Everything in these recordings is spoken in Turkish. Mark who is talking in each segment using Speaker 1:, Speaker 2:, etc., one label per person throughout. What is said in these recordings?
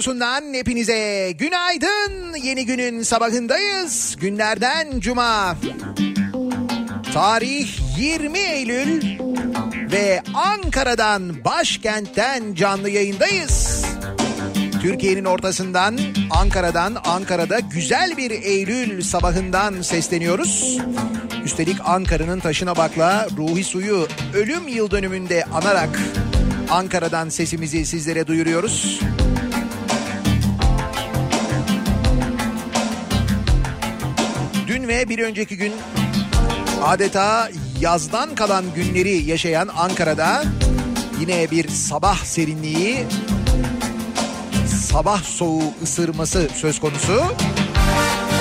Speaker 1: radyosundan hepinize günaydın. Yeni günün sabahındayız. Günlerden cuma. Tarih 20 Eylül ve Ankara'dan başkentten canlı yayındayız. Türkiye'nin ortasından Ankara'dan Ankara'da güzel bir Eylül sabahından sesleniyoruz. Üstelik Ankara'nın taşına bakla Ruhi Suyu ölüm yıl dönümünde anarak Ankara'dan sesimizi sizlere duyuruyoruz. Ve bir önceki gün adeta yazdan kalan günleri yaşayan Ankara'da yine bir sabah serinliği, sabah soğuğu ısırması söz konusu.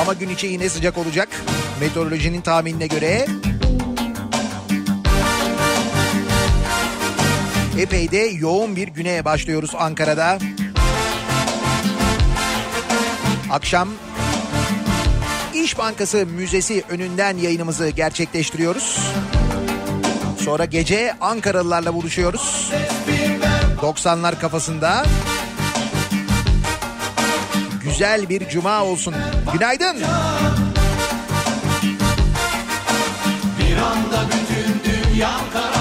Speaker 1: Ama gün içi yine sıcak olacak. Meteorolojinin tahminine göre epey de yoğun bir güne başlıyoruz Ankara'da. Akşam İş Bankası Müzesi önünden yayınımızı gerçekleştiriyoruz. Sonra gece Ankaralılarla buluşuyoruz. 90'lar kafasında. Güzel bir cuma olsun. Günaydın.
Speaker 2: Bir anda bütün dünya karardı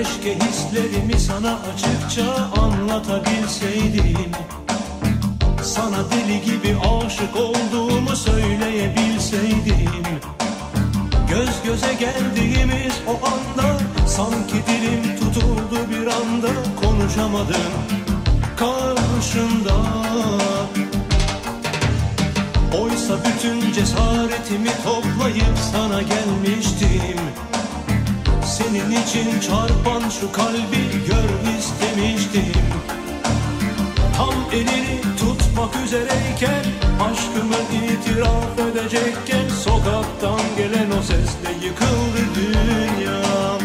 Speaker 2: Keşke hislerimi sana açıkça anlatabilseydim. Sana deli gibi aşık olduğumu söyleyebilseydim. Göz göze geldiğimiz o anda Sanki dilim tutuldu bir anda Konuşamadım karşında Oysa bütün cesaretimi toplayıp sana gelmiştim. Senin için çarpan şu kalbi gör istemiştim. Tam elini tutmak üzereyken Aşkımı itiraf edecekken Sokaktan gelen o sesle yıkıldı dünyam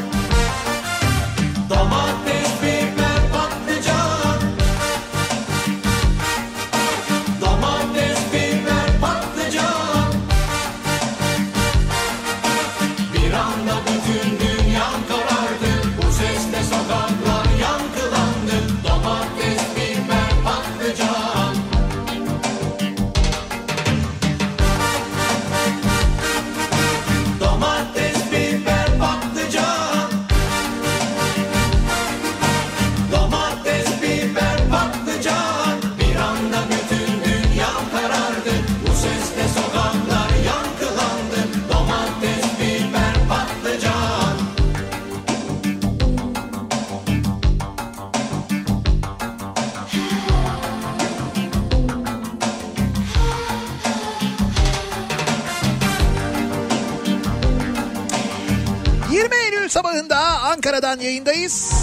Speaker 1: yayındayız.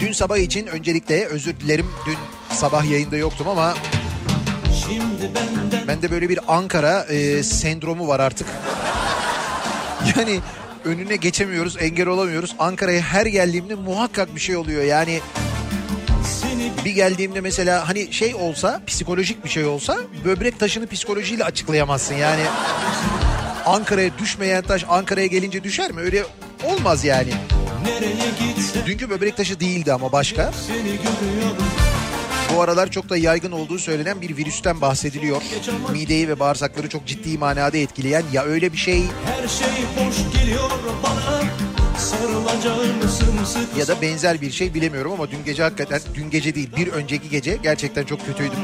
Speaker 1: Dün sabah için öncelikle özür dilerim. Dün sabah yayında yoktum ama
Speaker 2: Şimdi benden
Speaker 1: bende böyle bir Ankara e, sendromu var artık. Yani önüne geçemiyoruz, engel olamıyoruz. Ankara'ya her geldiğimde muhakkak bir şey oluyor. Yani bir geldiğimde mesela hani şey olsa, psikolojik bir şey olsa böbrek taşını psikolojiyle açıklayamazsın. Yani Ankara'ya düşmeyen taş Ankara'ya gelince düşer mi? Öyle olmaz yani. Dünkü böbrek taşı değildi ama başka. Bu aralar çok da yaygın olduğu söylenen bir virüsten bahsediliyor. Mideyi ve bağırsakları çok ciddi manada etkileyen ya öyle bir şey
Speaker 2: Her şey boş geliyor bana
Speaker 1: ya da benzer bir şey bilemiyorum ama dün gece hakikaten dün gece değil bir önceki gece gerçekten çok kötüydüm.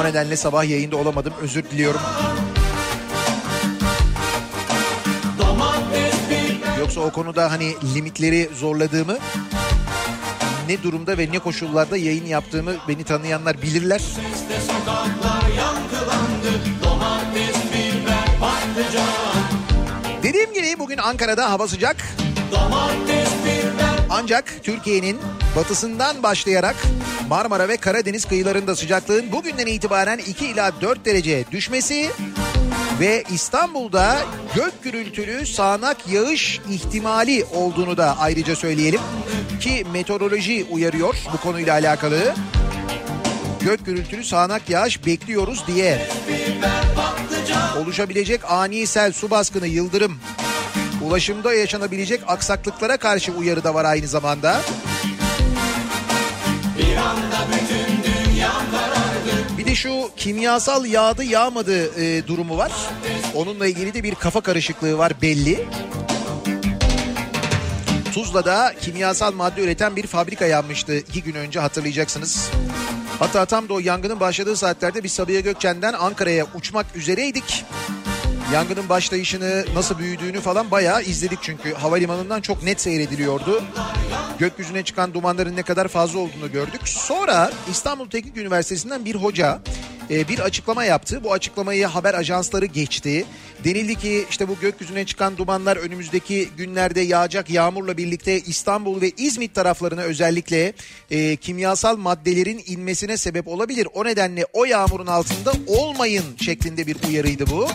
Speaker 1: O nedenle sabah yayında olamadım özür diliyorum. Yoksa o konuda hani limitleri zorladığımı ne durumda ve ne koşullarda yayın yaptığımı beni tanıyanlar bilirler. Dediğim gibi bugün Ankara'da hava sıcak. Ancak Türkiye'nin batısından başlayarak Marmara ve Karadeniz kıyılarında sıcaklığın bugünden itibaren 2 ila 4 derece düşmesi ve İstanbul'da gök gürültülü sağanak yağış ihtimali olduğunu da ayrıca söyleyelim ki meteoroloji uyarıyor bu konuyla alakalı. Gök gürültülü sağanak yağış bekliyoruz diye. Oluşabilecek ani sel, su baskını, yıldırım, ulaşımda yaşanabilecek aksaklıklara karşı uyarı da var aynı zamanda.
Speaker 2: bir anda bütün
Speaker 1: şu kimyasal yağdı yağmadı e, durumu var. Onunla ilgili de bir kafa karışıklığı var belli. Tuzla'da kimyasal madde üreten bir fabrika yanmıştı iki gün önce hatırlayacaksınız. Hatta tam da o yangının başladığı saatlerde biz Sabiha Gökçen'den Ankara'ya uçmak üzereydik. Yangının başlayışını nasıl büyüdüğünü falan bayağı izledik çünkü havalimanından çok net seyrediliyordu. Gökyüzüne çıkan dumanların ne kadar fazla olduğunu gördük. Sonra İstanbul Teknik Üniversitesi'nden bir hoca e, bir açıklama yaptı. Bu açıklamayı haber ajansları geçti. Denildi ki işte bu gökyüzüne çıkan dumanlar önümüzdeki günlerde yağacak yağmurla birlikte İstanbul ve İzmit taraflarına özellikle e, kimyasal maddelerin inmesine sebep olabilir. O nedenle o yağmurun altında olmayın şeklinde bir uyarıydı bu.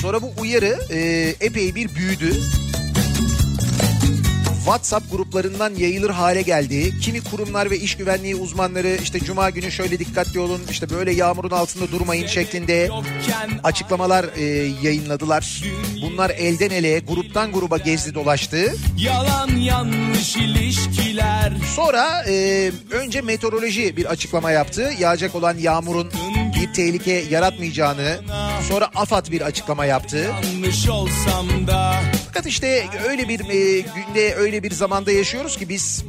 Speaker 1: Sonra bu uyarı e, epey bir büyüdü. WhatsApp gruplarından yayılır hale geldi. Kimi kurumlar ve iş güvenliği uzmanları işte cuma günü şöyle dikkatli olun işte böyle yağmurun altında durmayın şeklinde açıklamalar e, yayınladılar. Bunlar elden ele gruptan gruba gezdi dolaştı.
Speaker 3: Yalan yanlış ilişkiler
Speaker 1: Sonra e, önce meteoroloji bir açıklama yaptı. Yağacak olan yağmurun bir tehlike yaratmayacağını. Sonra AFAD bir açıklama yaptı. Fakat işte öyle bir e, günde öyle bir zamanda yaşıyoruz ki biz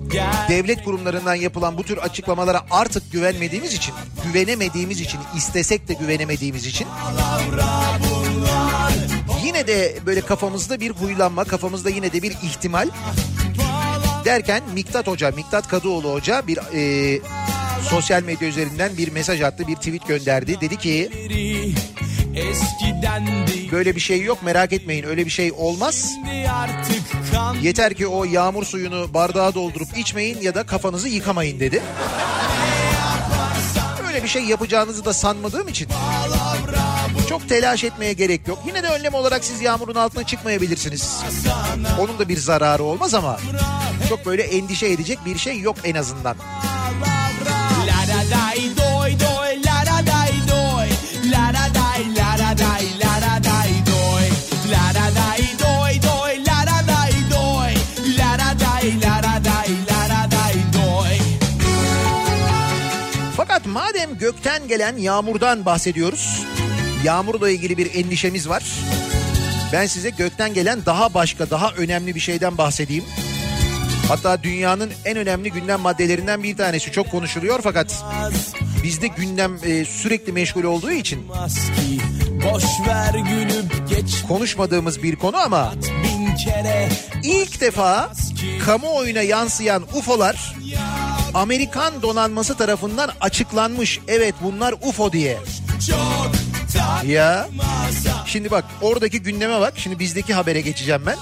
Speaker 1: devlet kurumlarından yapılan bu tür açıklamalara artık güvenmediğimiz için, güvenemediğimiz için, istesek de güvenemediğimiz için yine de böyle kafamızda bir huylanma, kafamızda yine de bir ihtimal derken Miktat Hoca, Miktat Kadıoğlu Hoca bir e, sosyal medya üzerinden bir mesaj attı, bir tweet gönderdi. Dedi ki böyle bir şey yok merak etmeyin öyle bir şey olmaz. Yeter ki o yağmur suyunu bardağa doldurup içmeyin ya da kafanızı yıkamayın dedi. Öyle bir şey yapacağınızı da sanmadığım için çok telaş etmeye gerek yok. Yine de önlem olarak siz yağmurun altına çıkmayabilirsiniz. Onun da bir zararı olmaz ama çok böyle endişe edecek bir şey yok en azından. Fakat madem gökten gelen yağmurdan bahsediyoruz. Yağmurla ilgili bir endişemiz var. Ben size gökten gelen daha başka, daha önemli bir şeyden bahsedeyim. Hatta dünyanın en önemli gündem maddelerinden bir tanesi çok konuşuluyor fakat bizde gündem e, sürekli meşgul olduğu için konuşmadığımız bir konu ama ilk defa kamuoyuna yansıyan UFO'lar Amerikan donanması tarafından açıklanmış. Evet bunlar UFO diye. Ya şimdi bak oradaki gündeme bak. Şimdi bizdeki habere geçeceğim ben.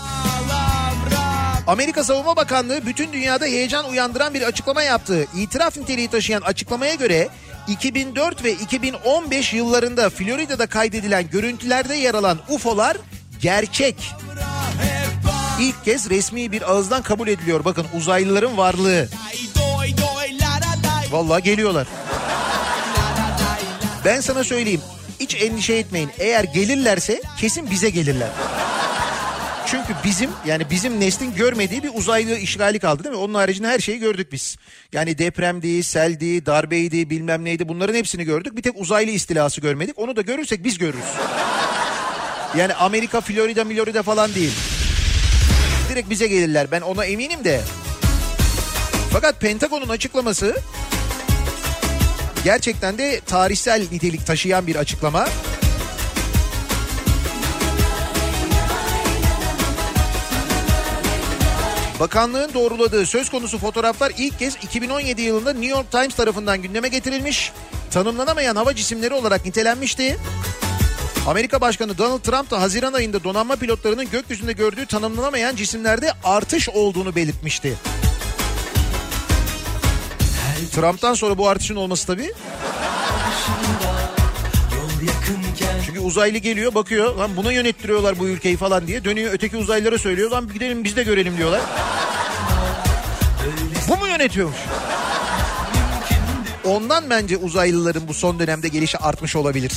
Speaker 1: Amerika Savunma Bakanlığı bütün dünyada heyecan uyandıran bir açıklama yaptı. İtiraf niteliği taşıyan açıklamaya göre 2004 ve 2015 yıllarında Florida'da kaydedilen görüntülerde yer alan UFO'lar gerçek. İlk kez resmi bir ağızdan kabul ediliyor. Bakın uzaylıların varlığı. Vallahi geliyorlar. Ben sana söyleyeyim. Hiç endişe etmeyin. Eğer gelirlerse kesin bize gelirler. Çünkü bizim yani bizim neslin görmediği bir uzaylı işgali kaldı değil mi? Onun haricinde her şeyi gördük biz. Yani depremdi, seldi, darbeydi, bilmem neydi bunların hepsini gördük. Bir tek uzaylı istilası görmedik. Onu da görürsek biz görürüz. Yani Amerika, Florida, Florida falan değil. Direkt bize gelirler. Ben ona eminim de. Fakat Pentagon'un açıklaması gerçekten de tarihsel nitelik taşıyan bir açıklama. Bakanlığın doğruladığı söz konusu fotoğraflar ilk kez 2017 yılında New York Times tarafından gündeme getirilmiş. Tanımlanamayan hava cisimleri olarak nitelenmişti. Amerika Başkanı Donald Trump da Haziran ayında donanma pilotlarının gökyüzünde gördüğü tanımlanamayan cisimlerde artış olduğunu belirtmişti. Trump'tan sonra bu artışın olması tabii. Çünkü uzaylı geliyor bakıyor lan buna yönettiriyorlar bu ülkeyi falan diye dönüyor öteki uzaylılara söylüyor lan gidelim biz de görelim diyorlar. Bu mu yönetiyormuş? Ondan bence uzaylıların bu son dönemde gelişi artmış olabilir.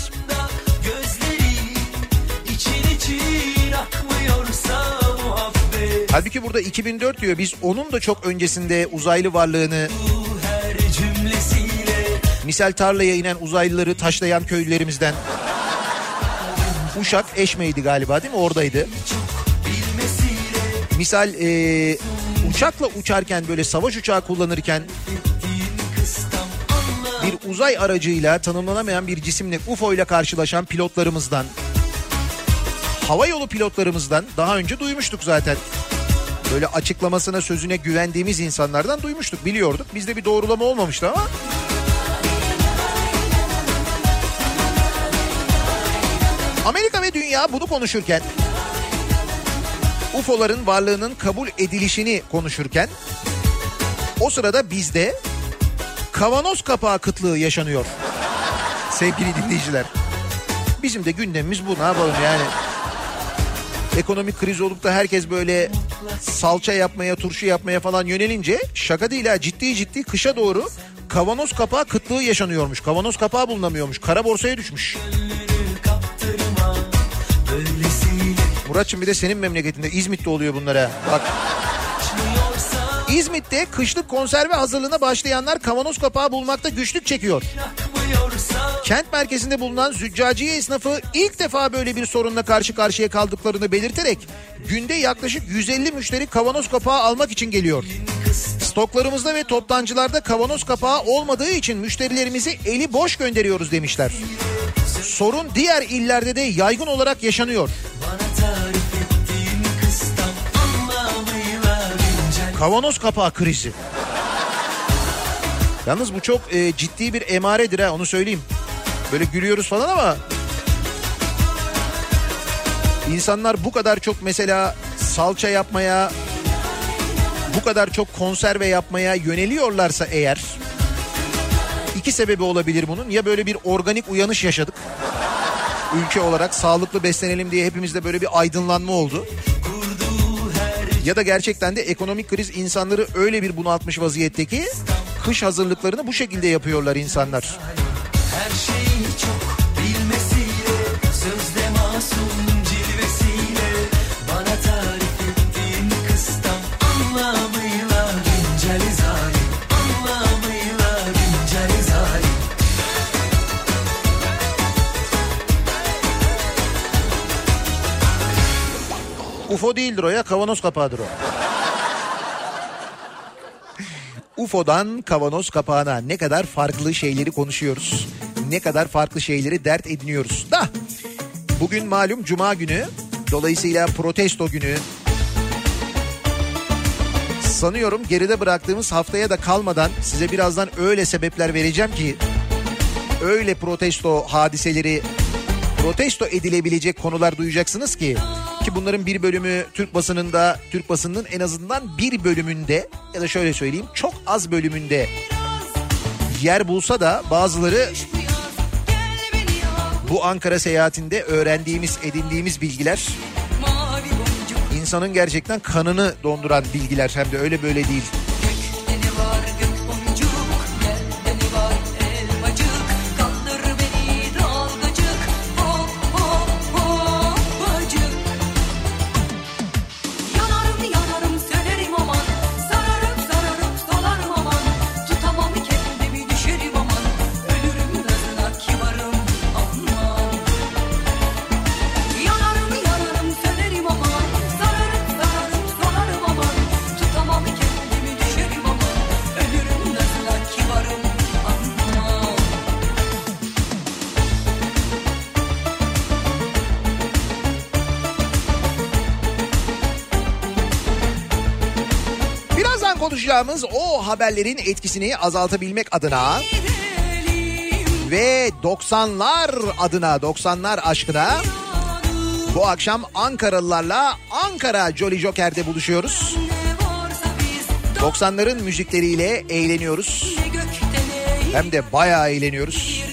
Speaker 1: Halbuki burada 2004 diyor biz onun da çok öncesinde uzaylı varlığını misal tarlaya inen uzaylıları taşlayan köylülerimizden Uşak Eşme'ydi galiba değil mi oradaydı. Misal e, uçakla uçarken böyle savaş uçağı kullanırken bir uzay aracıyla tanımlanamayan bir cisimle UFO ile karşılaşan pilotlarımızdan hava yolu pilotlarımızdan daha önce duymuştuk zaten. Böyle açıklamasına sözüne güvendiğimiz insanlardan duymuştuk biliyorduk. Bizde bir doğrulama olmamıştı ama Dünya bunu konuşurken UFO'ların varlığının kabul edilişini konuşurken o sırada bizde kavanoz kapağı kıtlığı yaşanıyor. Sevgili dinleyiciler. Bizim de gündemimiz bu ne yapalım yani. Ekonomik kriz olup da herkes böyle salça yapmaya, turşu yapmaya falan yönelince şaka değil ha ciddi ciddi kışa doğru kavanoz kapağı kıtlığı yaşanıyormuş. Kavanoz kapağı bulunamıyormuş. Kara borsaya düşmüş.
Speaker 4: kaptırma
Speaker 1: Muratçım bir de senin memleketinde İzmit'te oluyor bunlara. Bak İzmit'te kışlık konserve hazırlığına başlayanlar kavanoz kapağı bulmakta güçlük çekiyor. Kent merkezinde bulunan züccaciye esnafı ilk defa böyle bir sorunla karşı karşıya kaldıklarını belirterek günde yaklaşık 150 müşteri kavanoz kapağı almak için geliyor. Stoklarımızda ve toptancılarda kavanoz kapağı olmadığı için müşterilerimizi eli boş gönderiyoruz demişler. Sorun diğer illerde de yaygın olarak yaşanıyor. Kavanoz kapağı krizi. Yalnız bu çok e, ciddi bir emaredir ha onu söyleyeyim. Böyle gülüyoruz falan ama insanlar bu kadar çok mesela salça yapmaya bu kadar çok konserve yapmaya yöneliyorlarsa eğer iki sebebi olabilir bunun. Ya böyle bir organik uyanış yaşadık. Ülke olarak sağlıklı beslenelim diye hepimizde böyle bir aydınlanma oldu. Ya da gerçekten de ekonomik kriz insanları öyle bir bunaltmış vaziyette ki kış hazırlıklarını bu şekilde yapıyorlar insanlar. UFO değildir o ya kavanoz kapağıdır o. UFO'dan kavanoz kapağına ne kadar farklı şeyleri konuşuyoruz. Ne kadar farklı şeyleri dert ediniyoruz. Da bugün malum cuma günü dolayısıyla protesto günü. Sanıyorum geride bıraktığımız haftaya da kalmadan size birazdan öyle sebepler vereceğim ki öyle protesto hadiseleri protesto edilebilecek konular duyacaksınız ki ki bunların bir bölümü Türk basınında Türk basınının en azından bir bölümünde ya da şöyle söyleyeyim çok az bölümünde yer bulsa da bazıları bu Ankara seyahatinde öğrendiğimiz edindiğimiz bilgiler insanın gerçekten kanını donduran bilgiler hem de öyle böyle değil. Haberlerin etkisini azaltabilmek adına ve 90'lar adına 90'lar aşkına bu akşam Ankaralılarla Ankara Jolly Joker'de buluşuyoruz.
Speaker 5: ne varsa biz
Speaker 1: 90'ların müzikleriyle eğleniyoruz. Hem de bayağı eğleniyoruz.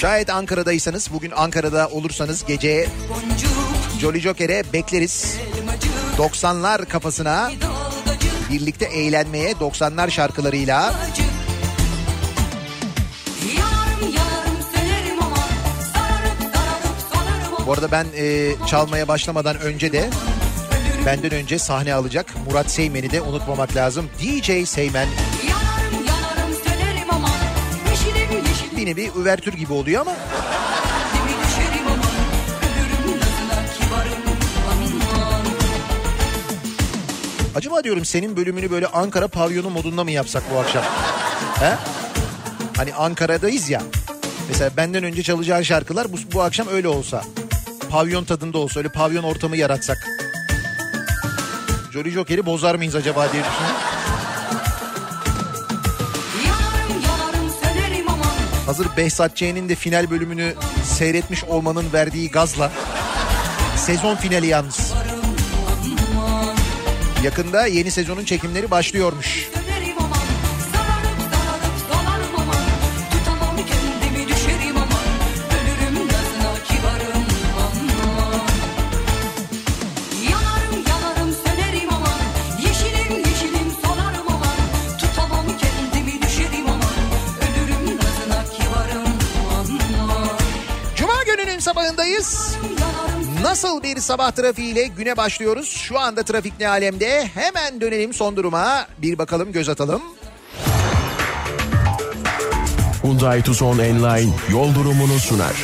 Speaker 1: Şayet Ankara'daysanız bugün Ankara'da olursanız gece Jolly Joker'e bekleriz.
Speaker 5: elmacık,
Speaker 1: 90'lar kafasına birlikte eğlenmeye 90'lar şarkılarıyla. Bu arada ben e, çalmaya başlamadan önce de benden önce sahne alacak Murat Seymen'i de unutmamak lazım. DJ Seymen bir nevi üvertür gibi oluyor ama acaba diyorum senin bölümünü böyle Ankara pavyonu modunda mı yapsak bu akşam? He? Hani Ankara'dayız ya. Mesela benden önce çalacağın şarkılar bu, bu akşam öyle olsa. Pavyon tadında olsa öyle pavyon ortamı yaratsak. Jolly Joker'i bozar mıyız acaba diye düşünüyorum. Hazır Behzat Ç'nin de final bölümünü seyretmiş olmanın verdiği gazla. Sezon finali yalnız. Yakında yeni sezonun çekimleri başlıyormuş. Sabah trafiğiyle güne başlıyoruz? Şu anda trafik ne alemde? Hemen dönelim son duruma. Bir bakalım göz atalım.
Speaker 6: Hyundai Tucson Enline yol durumunu sunar.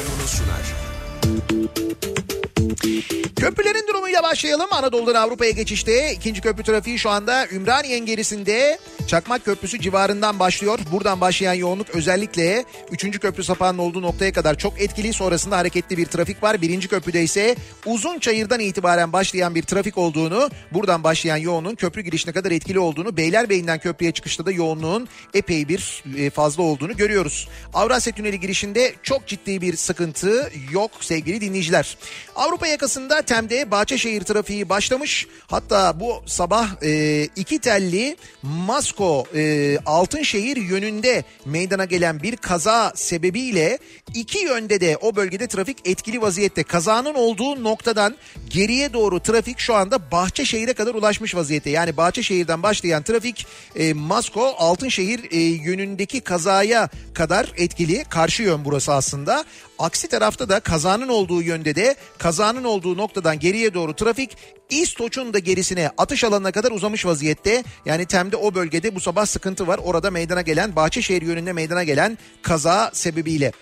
Speaker 1: Köprülerin durumuyla başlayalım. Anadolu'dan Avrupa'ya geçişte ikinci köprü trafiği şu anda Ümraniye engerisinde Çakmak Köprüsü civarından başlıyor. Buradan başlayan yoğunluk özellikle 3. köprü sapağının olduğu noktaya kadar çok etkili. Sonrasında hareketli bir trafik var. Birinci köprüde ise uzun çayırdan itibaren başlayan bir trafik olduğunu, buradan başlayan yoğunluğun köprü girişine kadar etkili olduğunu, Beylerbeyi'nden köprüye çıkışta da yoğunluğun epey bir e, fazla olduğunu görüyoruz. Avrasya Tüneli girişinde çok ciddi bir sıkıntı yok sevgili dinleyiciler. Avrupa yakasında Tem'de Bahçeşehir trafiği başlamış. Hatta bu sabah e, iki telli Masko e, Altınşehir yönünde meydana gelen bir kaza sebebiyle iki yönde de o bölgede trafik etkili vaziyette. Kazanın olduğu noktadan geriye doğru trafik şu anda Bahçeşehir'e kadar ulaşmış vaziyette. Yani Bahçeşehir'den başlayan trafik e, Masko Altınşehir e, yönündeki kazaya kadar etkili. Karşı yön burası aslında. Aksi tarafta da kazanın olduğu yönde de kazanın olduğu noktadan geriye doğru trafik İstoç'un da gerisine atış alanına kadar uzamış vaziyette. Yani Tem'de o bölgede bu sabah sıkıntı var. Orada meydana gelen Bahçeşehir yönünde meydana gelen kaza sebebiyle.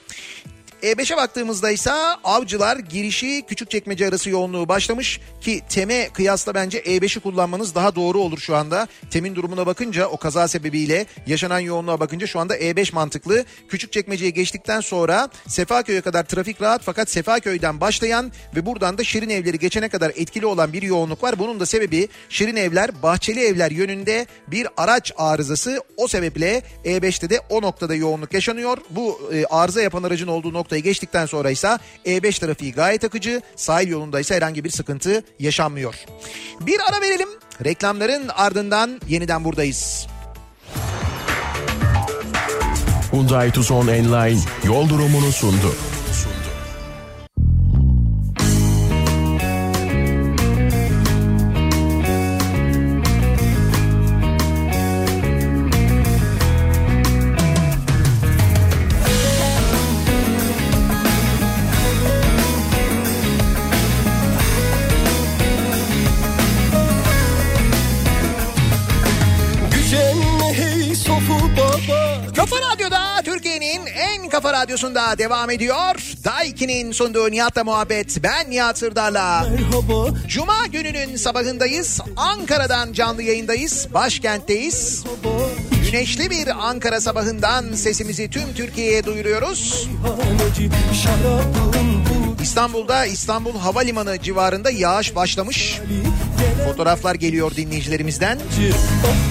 Speaker 1: E5'e baktığımızda ise avcılar girişi Küçükçekmece arası yoğunluğu başlamış ki TEM'e kıyasla bence E5'i kullanmanız daha doğru olur şu anda. TEM'in durumuna bakınca o kaza sebebiyle yaşanan yoğunluğa bakınca şu anda E5 mantıklı. Küçükçekmece'ye geçtikten sonra Sefaköy'e kadar trafik rahat fakat Sefaköy'den başlayan ve buradan da Şirin Evleri geçene kadar etkili olan bir yoğunluk var. Bunun da sebebi Şirin Evler, Bahçeli Evler yönünde bir araç arızası. O sebeple E5'te de o noktada yoğunluk yaşanıyor. Bu e, arıza yapan aracın olduğu noktayı geçtikten sonra ise E5 trafiği gayet akıcı. Sahil yolunda ise herhangi bir sıkıntı yaşanmıyor. Bir ara verelim. Reklamların ardından yeniden buradayız.
Speaker 6: Hyundai Tucson Enline yol durumunu sundu.
Speaker 1: Radyosunda devam ediyor. Daiki'nin sunduğu Nihat'la muhabbet. Ben Nihat Sırdar'la. Cuma gününün sabahındayız. Ankara'dan canlı yayındayız. Başkentteyiz. Güneşli bir Ankara sabahından sesimizi tüm Türkiye'ye duyuruyoruz.
Speaker 4: Bu
Speaker 1: İstanbul'da İstanbul Havalimanı civarında yağış başlamış. Fotoğraflar geliyor dinleyicilerimizden.
Speaker 4: Oh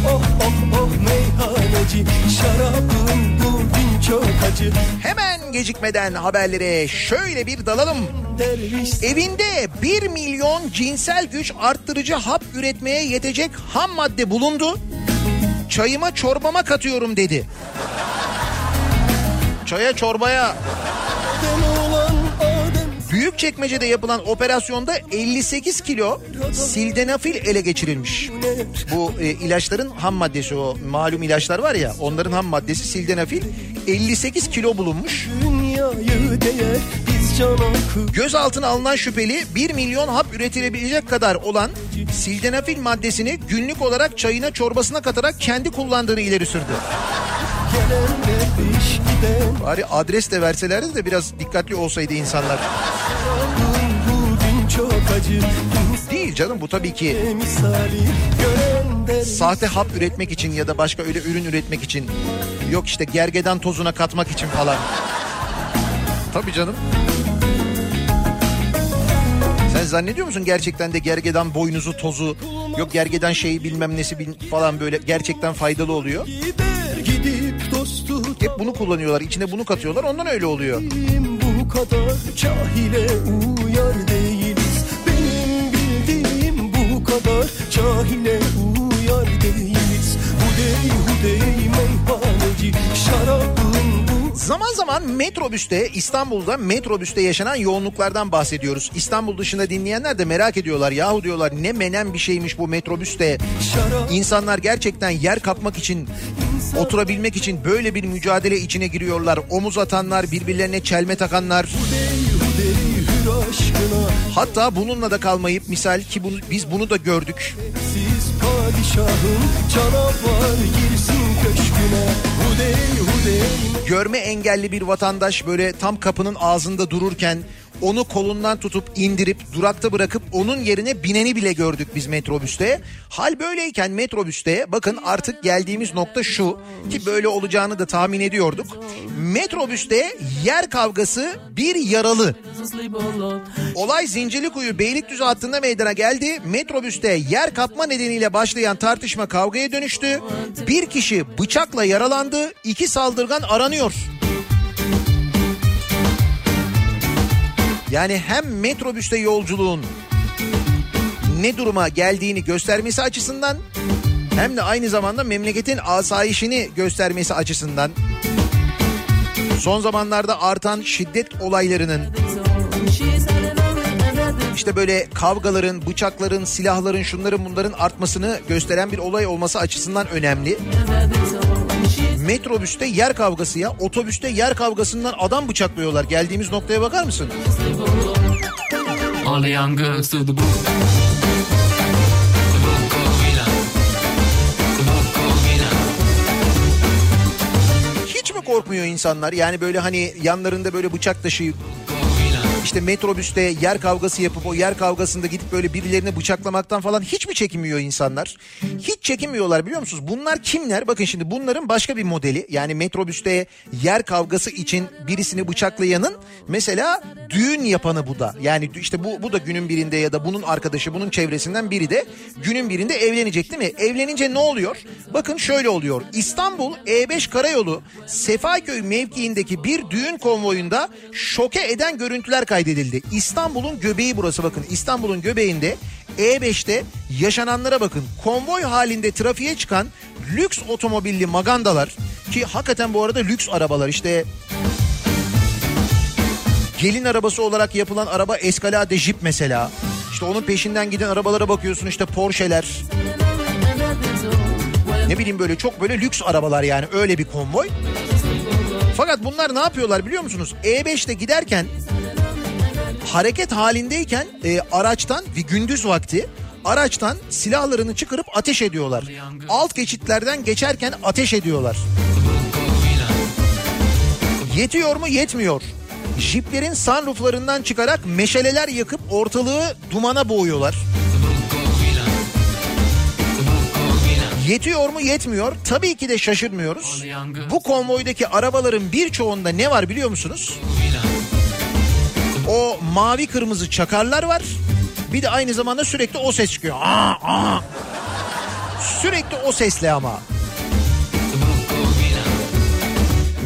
Speaker 4: oh oh oh meyhaneci Şarabın bugün çok acı
Speaker 1: Hemen gecikmeden haberlere şöyle bir dalalım.
Speaker 4: Derviş
Speaker 1: Evinde 1 milyon cinsel güç arttırıcı hap üretmeye yetecek ham madde bulundu. Çayıma çorbama katıyorum dedi. Çaya çorbaya Büyükçekmece'de yapılan operasyonda 58 kilo sildenafil ele geçirilmiş. Bu e, ilaçların ham maddesi o malum ilaçlar var ya onların ham maddesi sildenafil 58 kilo bulunmuş. Gözaltına alınan şüpheli 1 milyon hap üretilebilecek kadar olan sildenafil maddesini günlük olarak çayına çorbasına katarak kendi kullandığını ileri sürdü. Bari adres de verselerdi de biraz dikkatli olsaydı insanlar. Değil canım bu tabii ki sahte hap üretmek için ya da başka öyle ürün üretmek için yok işte gergedan tozuna katmak için falan. Tabii canım. Sen zannediyor musun gerçekten de gergedan boynuzu tozu yok gergedan şeyi bilmem nesi falan böyle gerçekten faydalı oluyor.
Speaker 4: Gider dostu
Speaker 1: Hep bunu kullanıyorlar içine bunu katıyorlar ondan öyle oluyor.
Speaker 4: Bu kadar cahile uyar değiliz. Benim bildiğim bu kadar cahile uyar değiliz. Hudey hudey bu
Speaker 1: Zaman zaman metrobüste İstanbul'da metrobüste yaşanan yoğunluklardan bahsediyoruz. İstanbul dışında dinleyenler de merak ediyorlar. Yahu diyorlar ne menen bir şeymiş bu metrobüste. İnsanlar gerçekten yer kapmak için, oturabilmek için böyle bir mücadele içine giriyorlar. Omuz atanlar, birbirlerine çelme takanlar. Hatta bununla da kalmayıp misal ki bunu, biz bunu da gördük.
Speaker 4: Siz padişahım canavar girsin köşküne Hudey hudey
Speaker 1: Görme engelli bir vatandaş böyle tam kapının ağzında dururken onu kolundan tutup indirip durakta bırakıp onun yerine bineni bile gördük biz metrobüste. Hal böyleyken metrobüste bakın artık geldiğimiz nokta şu ki böyle olacağını da tahmin ediyorduk. Metrobüste yer kavgası bir yaralı. Olay Zincirlikuyu Beylikdüzü hattında meydana geldi. Metrobüste yer kapma nedeniyle başlayan tartışma kavgaya dönüştü. Bir kişi bıçakla yaralandı. iki saldırgan aranıyor. Yani hem metrobüste yolculuğun ne duruma geldiğini göstermesi açısından hem de aynı zamanda memleketin asayişini göstermesi açısından son zamanlarda artan şiddet olaylarının işte böyle kavgaların, bıçakların, silahların, şunların bunların artmasını gösteren bir olay olması açısından önemli. Metrobüste yer kavgası ya, otobüste yer kavgasından adam bıçaklıyorlar. Geldiğimiz noktaya bakar mısın?
Speaker 7: Villa.
Speaker 1: Hiç mi korkmuyor insanlar? Yani böyle hani yanlarında böyle bıçak taşıyıp işte metrobüste yer kavgası yapıp o yer kavgasında gidip böyle birilerini bıçaklamaktan falan hiç mi çekinmiyor insanlar? Hiç çekinmiyorlar biliyor musunuz? Bunlar kimler? Bakın şimdi bunların başka bir modeli. Yani metrobüste yer kavgası için birisini bıçaklayanın mesela düğün yapanı bu da. Yani işte bu bu da günün birinde ya da bunun arkadaşı bunun çevresinden biri de günün birinde evlenecek değil mi? Evlenince ne oluyor? Bakın şöyle oluyor. İstanbul E5 karayolu Sefaköy mevkiindeki bir düğün konvoyunda şoke eden görüntüler kaydedildi. İstanbul'un göbeği burası bakın. İstanbul'un göbeğinde E5'te yaşananlara bakın. Konvoy halinde trafiğe çıkan lüks otomobilli magandalar ki hakikaten bu arada lüks arabalar işte gelin arabası olarak yapılan araba Escalade Jeep mesela. İşte onun peşinden giden arabalara bakıyorsun işte Porsche'ler. Ne bileyim böyle çok böyle lüks arabalar yani öyle bir konvoy. Fakat bunlar ne yapıyorlar biliyor musunuz? E5'te giderken hareket halindeyken e, araçtan bir gündüz vakti araçtan silahlarını çıkarıp ateş ediyorlar. Alt geçitlerden geçerken ateş ediyorlar. Yetiyor mu? Yetmiyor. Jiplerin sunrooflarından çıkarak meşaleler yakıp ortalığı dumana boğuyorlar. Yetiyor mu? Yetmiyor. Tabii ki de şaşırmıyoruz. Bu konvoydaki arabaların birçoğunda ne var biliyor musunuz? O mavi kırmızı çakarlar var. Bir de aynı zamanda sürekli o ses çıkıyor. Aa, aa. Sürekli o sesle ama.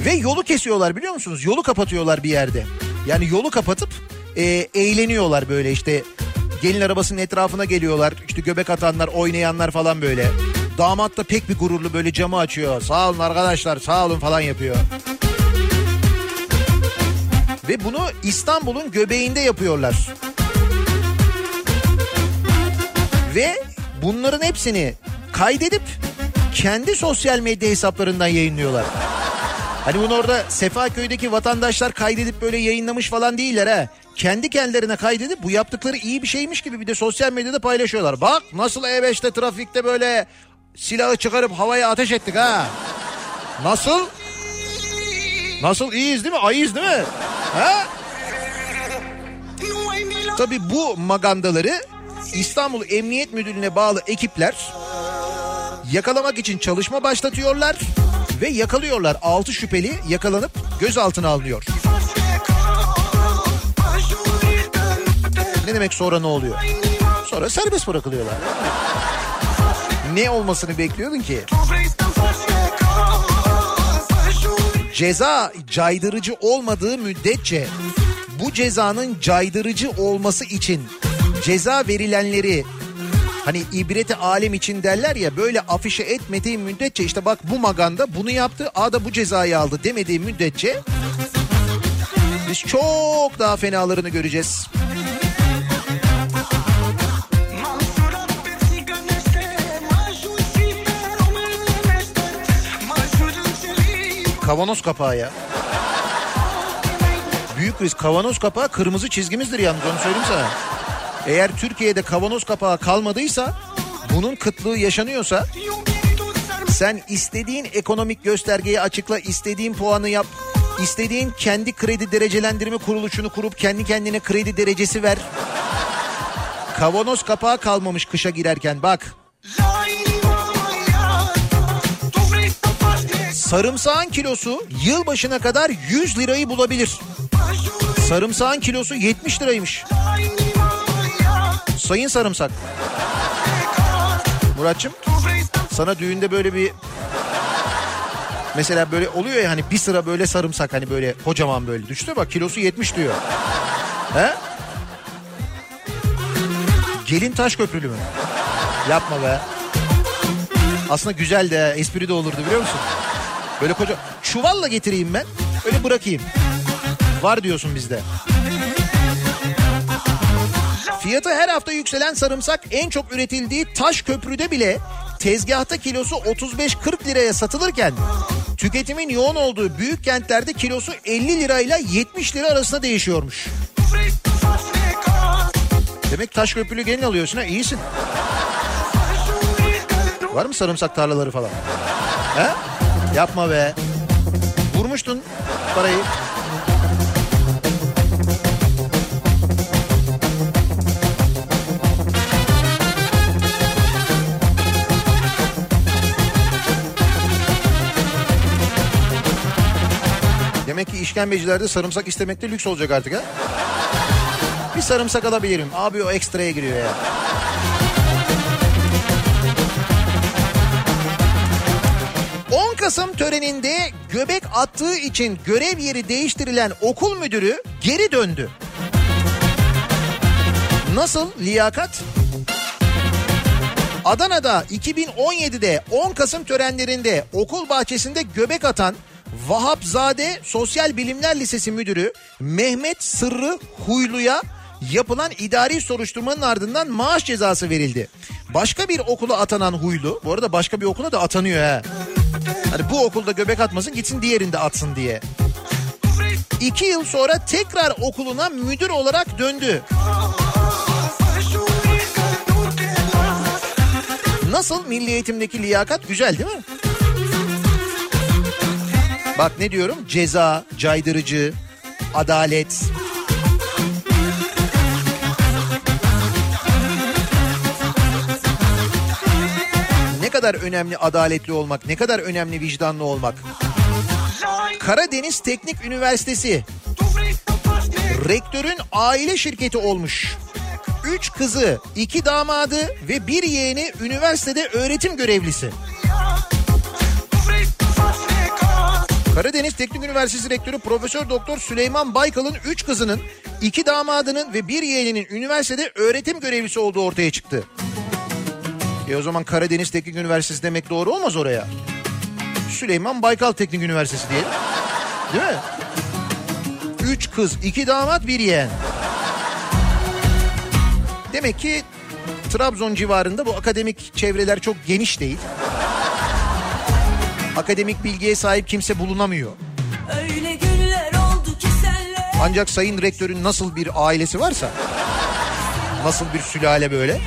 Speaker 1: Ve yolu kesiyorlar biliyor musunuz? Yolu kapatıyorlar bir yerde. Yani yolu kapatıp e, eğleniyorlar böyle işte. Gelin arabasının etrafına geliyorlar. İşte göbek atanlar, oynayanlar falan böyle. Damat da pek bir gururlu böyle camı açıyor. Sağ olun arkadaşlar sağ olun falan yapıyor. Ve bunu İstanbul'un göbeğinde yapıyorlar. Ve bunların hepsini kaydedip kendi sosyal medya hesaplarından yayınlıyorlar. Hani bunu orada Sefaköy'deki vatandaşlar kaydedip böyle yayınlamış falan değiller ha. Kendi kendilerine kaydedip bu yaptıkları iyi bir şeymiş gibi bir de sosyal medyada paylaşıyorlar. Bak nasıl E5'te trafikte böyle silahı çıkarıp havaya ateş ettik ha. Nasıl? Nasıl iyiyiz değil mi? Ayıyız değil mi? Ha? Tabii bu magandaları İstanbul Emniyet Müdürlüğü'ne bağlı ekipler yakalamak için çalışma başlatıyorlar ve yakalıyorlar. 6 şüpheli yakalanıp gözaltına alınıyor. Ne demek sonra ne oluyor? Sonra serbest bırakılıyorlar. Ne olmasını bekliyordun ki? Ceza caydırıcı olmadığı müddetçe bu cezanın caydırıcı olması için ceza verilenleri hani ibreti alem için derler ya böyle afişe etmediği müddetçe işte bak bu maganda bunu yaptı A da bu cezayı aldı demediği müddetçe biz çok daha fenalarını göreceğiz. Kavanoz kapağı ya. Büyük risk kavanoz kapağı kırmızı çizgimizdir yalnız onu söyleyeyim sana. Eğer Türkiye'de kavanoz kapağı kalmadıysa bunun kıtlığı yaşanıyorsa sen istediğin ekonomik göstergeyi açıkla istediğin puanı yap İstediğin kendi kredi derecelendirme kuruluşunu kurup kendi kendine kredi derecesi ver. Kavanoz kapağı kalmamış kışa girerken bak. Sarımsağın kilosu yılbaşına kadar 100 lirayı bulabilir. Sarımsağın kilosu 70 liraymış. Sayın Sarımsak. Muratçım sana düğünde böyle bir mesela böyle oluyor ya hani bir sıra böyle sarımsak hani böyle kocaman böyle düştü bak kilosu 70 diyor. He? Gelin taş köprülü mü? Yapma be. Aslında güzel de espri de olurdu biliyor musun? Böyle koca çuvalla getireyim ben öyle bırakayım. Var diyorsun bizde. Fiyatı her hafta yükselen sarımsak en çok üretildiği taş köprüde bile tezgahta kilosu 35-40 liraya satılırken tüketimin yoğun olduğu büyük kentlerde kilosu 50 lirayla 70 lira arasında değişiyormuş. Demek taş köprülü gelin alıyorsun ha iyisin. Var mı sarımsak tarlaları falan? He? Yapma be. Vurmuştun parayı. Demek ki işkembecilerde sarımsak istemekte lüks olacak artık ha. Bir sarımsak alabilirim. Abi o ekstraya giriyor ya. Kasım töreninde göbek attığı için görev yeri değiştirilen okul müdürü geri döndü. Nasıl liyakat? Adana'da 2017'de 10 Kasım törenlerinde okul bahçesinde göbek atan Vahapzade Sosyal Bilimler Lisesi Müdürü Mehmet Sırrı Huylu'ya yapılan idari soruşturmanın ardından maaş cezası verildi. Başka bir okula atanan Huylu, bu arada başka bir okula da atanıyor ha. Hani bu okulda göbek atmasın gitsin diğerinde atsın diye. İki yıl sonra tekrar okuluna müdür olarak döndü. Nasıl milli eğitimdeki liyakat güzel değil mi? Bak ne diyorum ceza, caydırıcı, adalet. Kadar önemli adaletli olmak, ne kadar önemli vicdanlı olmak. Karadeniz Teknik Üniversitesi rektörün aile şirketi olmuş. Üç kızı, iki damadı ve bir yeğeni üniversitede öğretim görevlisi. Karadeniz Teknik Üniversitesi Rektörü Profesör Doktor Süleyman Baykal'ın üç kızının, iki damadının ve bir yeğeninin üniversitede öğretim görevlisi olduğu ortaya çıktı. E o zaman Karadeniz Teknik Üniversitesi demek doğru olmaz oraya. Süleyman Baykal Teknik Üniversitesi diyelim. Değil mi? Üç kız, iki damat, bir yeğen. Demek ki Trabzon civarında bu akademik çevreler çok geniş değil. Akademik bilgiye sahip kimse bulunamıyor.
Speaker 5: Öyle günler oldu ki senle
Speaker 1: Ancak sayın rektörün nasıl bir ailesi varsa, nasıl bir sülale böyle.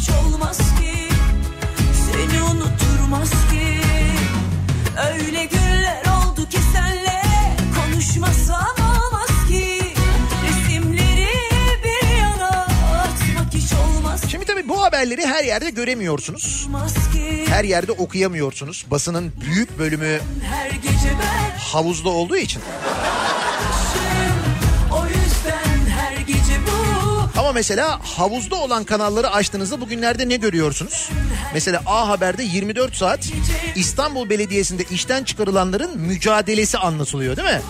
Speaker 5: Hiç olmaz ki Seni unuturmaz ki Öyle günler oldu ki senle konuşmasam olmaz ki Resimleri bir yana atmak hiç olmaz
Speaker 1: Şimdi tabii bu haberleri her yerde göremiyorsunuz. Her yerde okuyamıyorsunuz. Basının büyük bölümü havuzda olduğu için. Mesela havuzda olan kanalları açtığınızda bugünlerde ne görüyorsunuz? Mesela A Haber'de 24 saat İstanbul Belediyesi'nde işten çıkarılanların mücadelesi anlatılıyor değil mi?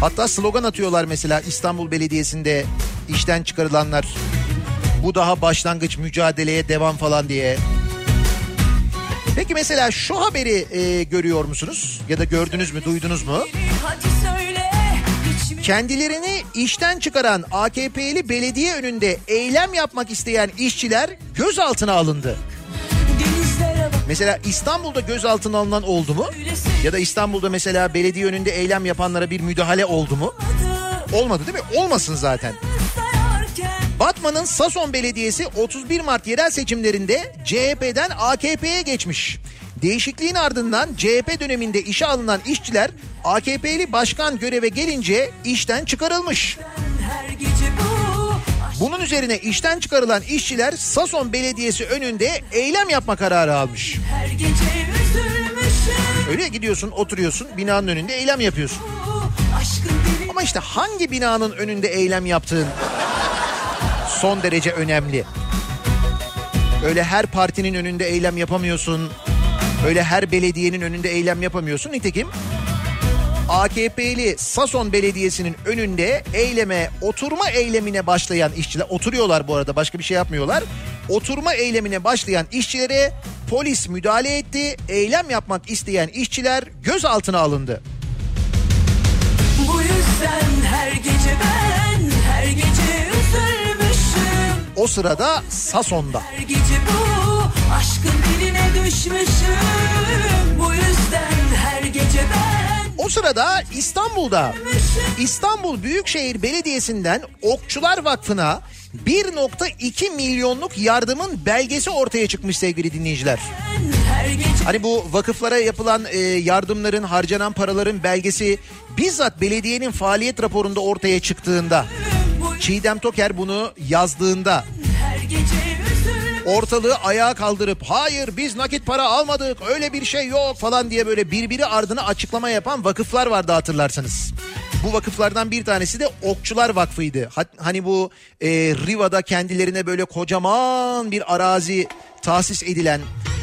Speaker 1: Hatta slogan atıyorlar mesela İstanbul Belediyesi'nde işten çıkarılanlar bu daha başlangıç mücadeleye devam falan diye. Peki mesela şu haberi e, görüyor musunuz? Ya da gördünüz mü, duydunuz mu?
Speaker 5: hadi
Speaker 1: Kendilerini işten çıkaran AKP'li belediye önünde eylem yapmak isteyen işçiler gözaltına alındı. Mesela İstanbul'da gözaltına alınan oldu mu? Ya da İstanbul'da mesela belediye önünde eylem yapanlara bir müdahale oldu mu? Olmadı değil mi? Olmasın zaten. Batman'ın Sason Belediyesi 31 Mart yerel seçimlerinde CHP'den AKP'ye geçmiş. Değişikliğin ardından CHP döneminde işe alınan işçiler AKP'li başkan göreve gelince işten çıkarılmış. Bunun üzerine işten çıkarılan işçiler Sason Belediyesi önünde eylem yapma kararı almış. Öyle gidiyorsun oturuyorsun binanın önünde eylem yapıyorsun. Ama işte hangi binanın önünde eylem yaptığın son derece önemli. Öyle her partinin önünde eylem yapamıyorsun. Öyle her belediyenin önünde eylem yapamıyorsun. Nitekim AKP'li Sason Belediyesi'nin önünde eyleme, oturma eylemine başlayan işçiler oturuyorlar bu arada başka bir şey yapmıyorlar. Oturma eylemine başlayan işçilere polis müdahale etti. Eylem yapmak isteyen işçiler gözaltına alındı.
Speaker 5: Bu yüzden her gece ben her gece üzülmüşüm
Speaker 1: O sırada Sason'da.
Speaker 5: Her gece bu aşkın diline düşmüşüm. Bu yüzden her gece ben
Speaker 1: O sırada İstanbul'da İstanbul Büyükşehir Belediyesi'nden Okçular Vakfı'na 1.2 milyonluk yardımın belgesi ortaya çıkmış sevgili dinleyiciler. Hani bu vakıflara yapılan e, yardımların, harcanan paraların belgesi bizzat belediyenin faaliyet raporunda ortaya çıktığında, Çiğdem Toker bunu yazdığında ortalığı ayağa kaldırıp hayır biz nakit para almadık öyle bir şey yok falan diye böyle birbiri ardına açıklama yapan vakıflar vardı hatırlarsanız. Bu vakıflardan bir tanesi de Okçular Vakfı'ydı. Ha- Hani bu e, Riva'da kendilerine böyle kocaman bir arazi tahsis edilen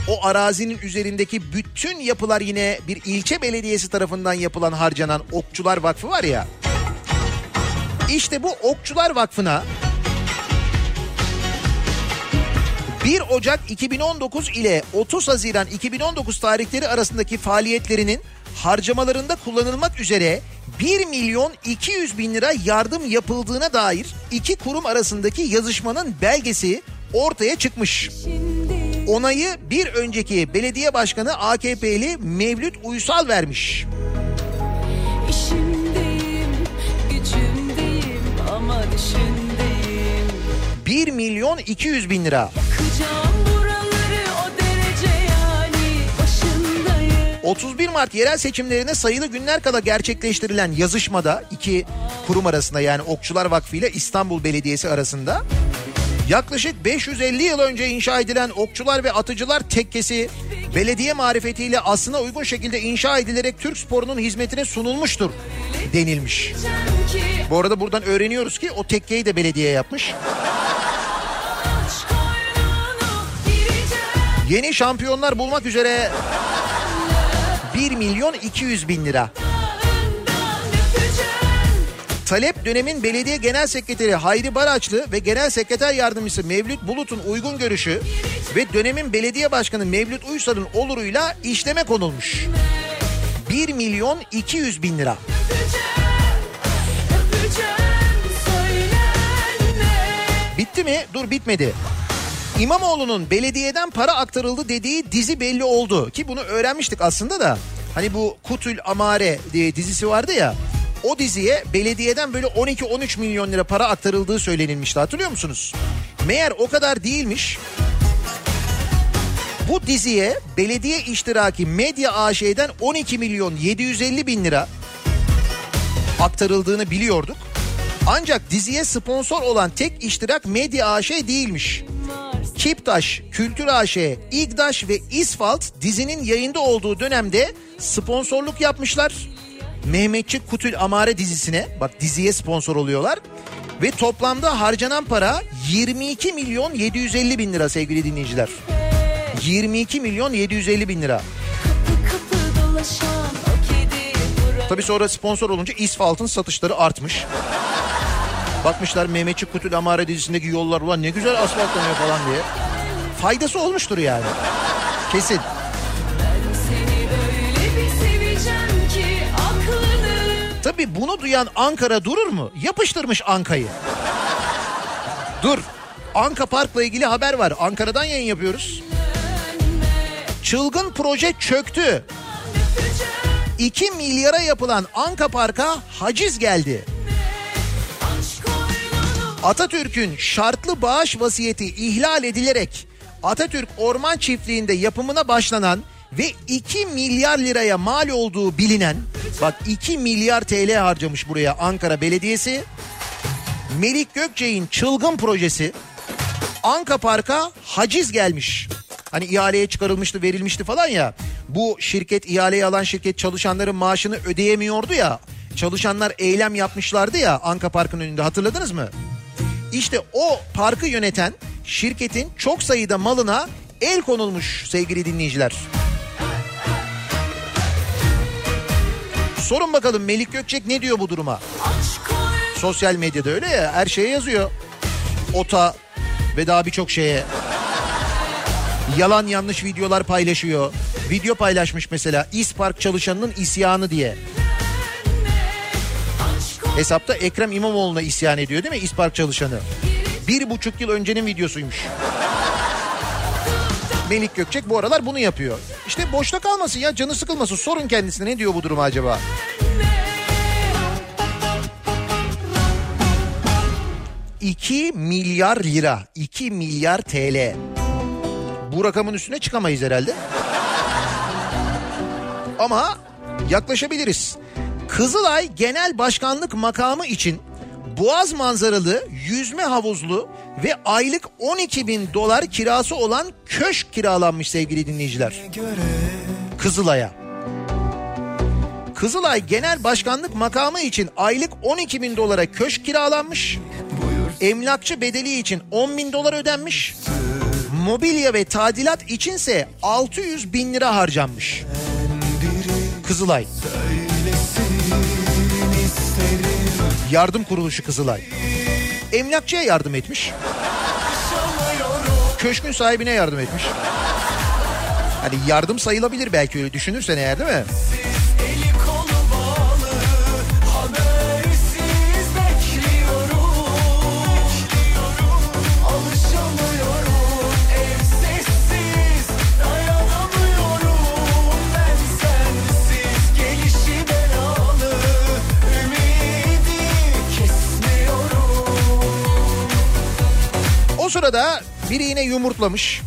Speaker 1: o arazinin üzerindeki bütün yapılar yine bir ilçe belediyesi tarafından yapılan harcanan Okçular Vakfı var ya. İşte bu Okçular Vakfı'na 1 Ocak 2019 ile 30 Haziran 2019 tarihleri arasındaki faaliyetlerinin harcamalarında kullanılmak üzere 1 milyon 200 bin lira yardım yapıldığına dair iki kurum arasındaki yazışmanın belgesi ortaya çıkmış. Onayı bir önceki belediye başkanı AKP'li Mevlüt Uysal vermiş.
Speaker 8: İşimdeyim, gücümdeyim ama düşündeyim
Speaker 1: 1 milyon 200 bin lira.
Speaker 8: Yani başındayım
Speaker 1: 31 Mart yerel seçimlerine sayılı günler kala gerçekleştirilen yazışmada iki kurum arasında yani Okçular Vakfı ile İstanbul Belediyesi arasında yaklaşık 550 yıl önce inşa edilen Okçular ve Atıcılar Tekkesi belediye marifetiyle aslına uygun şekilde inşa edilerek Türk sporunun hizmetine sunulmuştur denilmiş. Bu arada buradan öğreniyoruz ki o tekkeyi de belediye yapmış. Yeni şampiyonlar bulmak üzere 1 milyon 200 bin lira. Talep dönemin belediye genel sekreteri Hayri Baraçlı ve genel sekreter yardımcısı Mevlüt Bulut'un uygun görüşü ve dönemin belediye başkanı Mevlüt Uysal'ın oluruyla işleme konulmuş. 1 milyon 200 bin lira. Bitti mi? Dur bitmedi. İmamoğlu'nun belediyeden para aktarıldı dediği dizi belli oldu. Ki bunu öğrenmiştik aslında da. Hani bu Kutül Amare diye dizisi vardı ya. O diziye belediyeden böyle 12-13 milyon lira para aktarıldığı söylenilmişti hatırlıyor musunuz? Meğer o kadar değilmiş. Bu diziye belediye iştiraki Medya AŞ'den 12 milyon 750 bin lira aktarıldığını biliyorduk. Ancak diziye sponsor olan tek iştirak Medya AŞ değilmiş. Kiptaş, Kültür AŞ, İgdaş ve İsfalt dizinin yayında olduğu dönemde sponsorluk yapmışlar. Mehmetçik Kutül Amare dizisine bak diziye sponsor oluyorlar. Ve toplamda harcanan para 22 milyon 750 bin lira sevgili dinleyiciler. 22 milyon 750 bin lira. Tabii sonra sponsor olunca İsfalt'ın satışları artmış. Bakmışlar Mehmetçik Kutul Amare dizisindeki yollar ulan ne güzel asfaltlanıyor falan diye. Faydası olmuştur yani. Kesin. Tabii bunu duyan Ankara durur mu? Yapıştırmış Anka'yı. Dur. Anka Park'la ilgili haber var. Ankara'dan yayın yapıyoruz. Çılgın proje çöktü. 2 milyara yapılan Anka Park'a haciz geldi. Atatürk'ün şartlı bağış vasiyeti ihlal edilerek Atatürk Orman Çiftliği'nde yapımına başlanan ve 2 milyar liraya mal olduğu bilinen bak 2 milyar TL harcamış buraya Ankara Belediyesi. Melik Gökçek'in çılgın projesi Anka Park'a haciz gelmiş. Hani ihaleye çıkarılmıştı verilmişti falan ya. Bu şirket ihaleyi alan şirket çalışanların maaşını ödeyemiyordu ya. Çalışanlar eylem yapmışlardı ya Anka Park'ın önünde hatırladınız mı? İşte o parkı yöneten şirketin çok sayıda malına el konulmuş sevgili dinleyiciler. Sorun bakalım Melik Gökçek ne diyor bu duruma? Sosyal medyada öyle ya her şeye yazıyor. Ota ve daha birçok şeye. Yalan yanlış videolar paylaşıyor. Video paylaşmış mesela İspark çalışanının isyanı diye. Hesapta Ekrem İmamoğlu'na isyan ediyor değil mi İspark çalışanı? Bir buçuk yıl öncenin videosuymuş. Melik Gökçek bu aralar bunu yapıyor. İşte boşta kalmasın ya canı sıkılmasın. Sorun kendisine ne diyor bu duruma acaba? ...2 milyar lira, 2 milyar TL. Bu rakamın üstüne çıkamayız herhalde. Ama yaklaşabiliriz. Kızılay Genel Başkanlık makamı için Boğaz manzaralı, yüzme havuzlu ve aylık 12 bin dolar kirası olan köşk kiralanmış sevgili dinleyiciler. Kızılay'a. Kızılay Genel Başkanlık makamı için aylık 12 bin dolara köşk kiralanmış. Emlakçı bedeli için 10 bin dolar ödenmiş. Mobilya ve tadilat içinse 600 bin lira harcanmış. Kızılay. Yardım kuruluşu Kızılay. Emlakçıya yardım etmiş. Köşkün sahibine yardım etmiş. Hani yardım sayılabilir belki öyle düşünürsen eğer değil mi? Sırada biri yine yumurtlamış.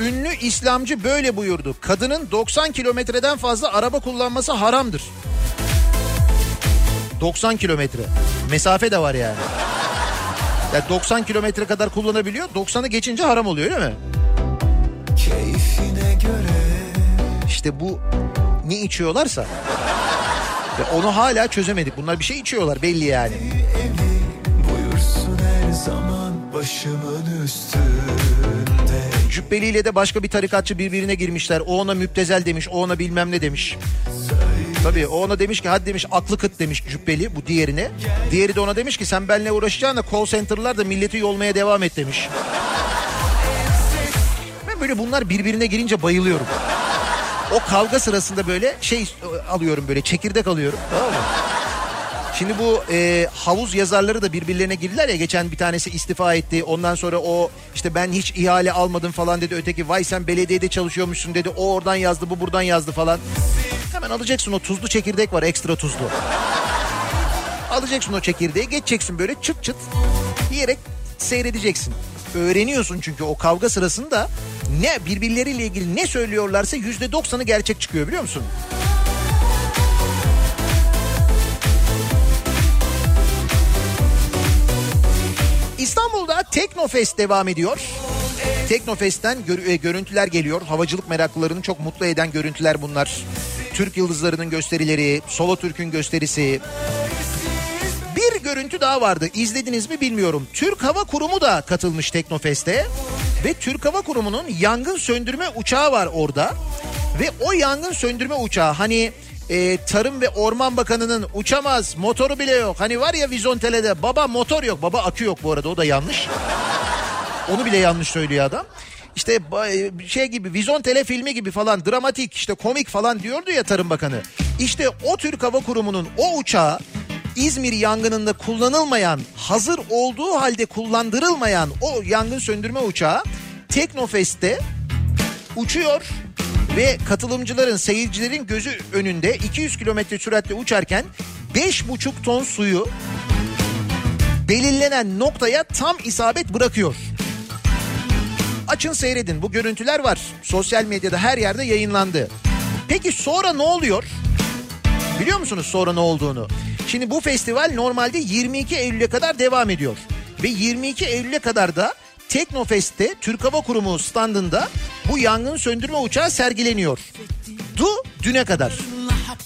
Speaker 1: Ünlü İslamcı böyle buyurdu. Kadının 90 kilometreden fazla araba kullanması haramdır. 90 kilometre. Mesafe de var yani. Ya 90 kilometre kadar kullanabiliyor. 90'ı geçince haram oluyor değil mi?
Speaker 4: Keyfine göre
Speaker 1: İşte bu ne içiyorlarsa. Ve onu hala çözemedik. Bunlar bir şey içiyorlar belli yani.
Speaker 4: evli Başımın üstünde
Speaker 1: Cübbeli ile de başka bir tarikatçı birbirine girmişler. O ona müptezel demiş, o ona bilmem ne demiş. Tabii o ona demiş ki hadi demiş aklı kıt demiş Cübbeli bu diğerine. Diğeri de ona demiş ki sen benimle uğraşacağına call center'lar da milleti yolmaya devam et demiş. Ben böyle bunlar birbirine girince bayılıyorum. O kavga sırasında böyle şey alıyorum böyle çekirdek alıyorum tamam mı? Şimdi bu e, havuz yazarları da birbirlerine girdiler ya geçen bir tanesi istifa etti. Ondan sonra o işte ben hiç ihale almadım falan dedi. Öteki vay sen belediyede çalışıyormuşsun dedi. O oradan yazdı bu buradan yazdı falan. Hemen alacaksın o tuzlu çekirdek var ekstra tuzlu. Alacaksın o çekirdeği geçeceksin böyle çıt çıt diyerek seyredeceksin. Öğreniyorsun çünkü o kavga sırasında ne birbirleriyle ilgili ne söylüyorlarsa yüzde doksanı gerçek çıkıyor biliyor musun? İstanbul'da Teknofest devam ediyor. Teknofest'ten gör- e, görüntüler geliyor. Havacılık meraklılarını çok mutlu eden görüntüler bunlar. Türk yıldızlarının gösterileri, Solo Türk'ün gösterisi. Bir görüntü daha vardı. İzlediniz mi bilmiyorum. Türk Hava Kurumu da katılmış Teknofest'e. Ve Türk Hava Kurumu'nun yangın söndürme uçağı var orada. Ve o yangın söndürme uçağı hani e, Tarım ve Orman Bakanı'nın uçamaz motoru bile yok. Hani var ya Vizontele'de baba motor yok. Baba akü yok bu arada o da yanlış. Onu bile yanlış söylüyor adam. İşte ba- şey gibi Vizontele filmi gibi falan dramatik işte komik falan diyordu ya Tarım Bakanı. İşte o Türk Hava Kurumu'nun o uçağı İzmir yangınında kullanılmayan, hazır olduğu halde kullandırılmayan o yangın söndürme uçağı Teknofest'te uçuyor ve katılımcıların, seyircilerin gözü önünde 200 kilometre süratle uçarken 5,5 ton suyu belirlenen noktaya tam isabet bırakıyor. Açın seyredin bu görüntüler var. Sosyal medyada her yerde yayınlandı. Peki sonra ne oluyor? Biliyor musunuz sonra ne olduğunu? Şimdi bu festival normalde 22 Eylül'e kadar devam ediyor. Ve 22 Eylül'e kadar da Teknofest'te Türk Hava Kurumu standında bu yangın söndürme uçağı sergileniyor. Du düne kadar.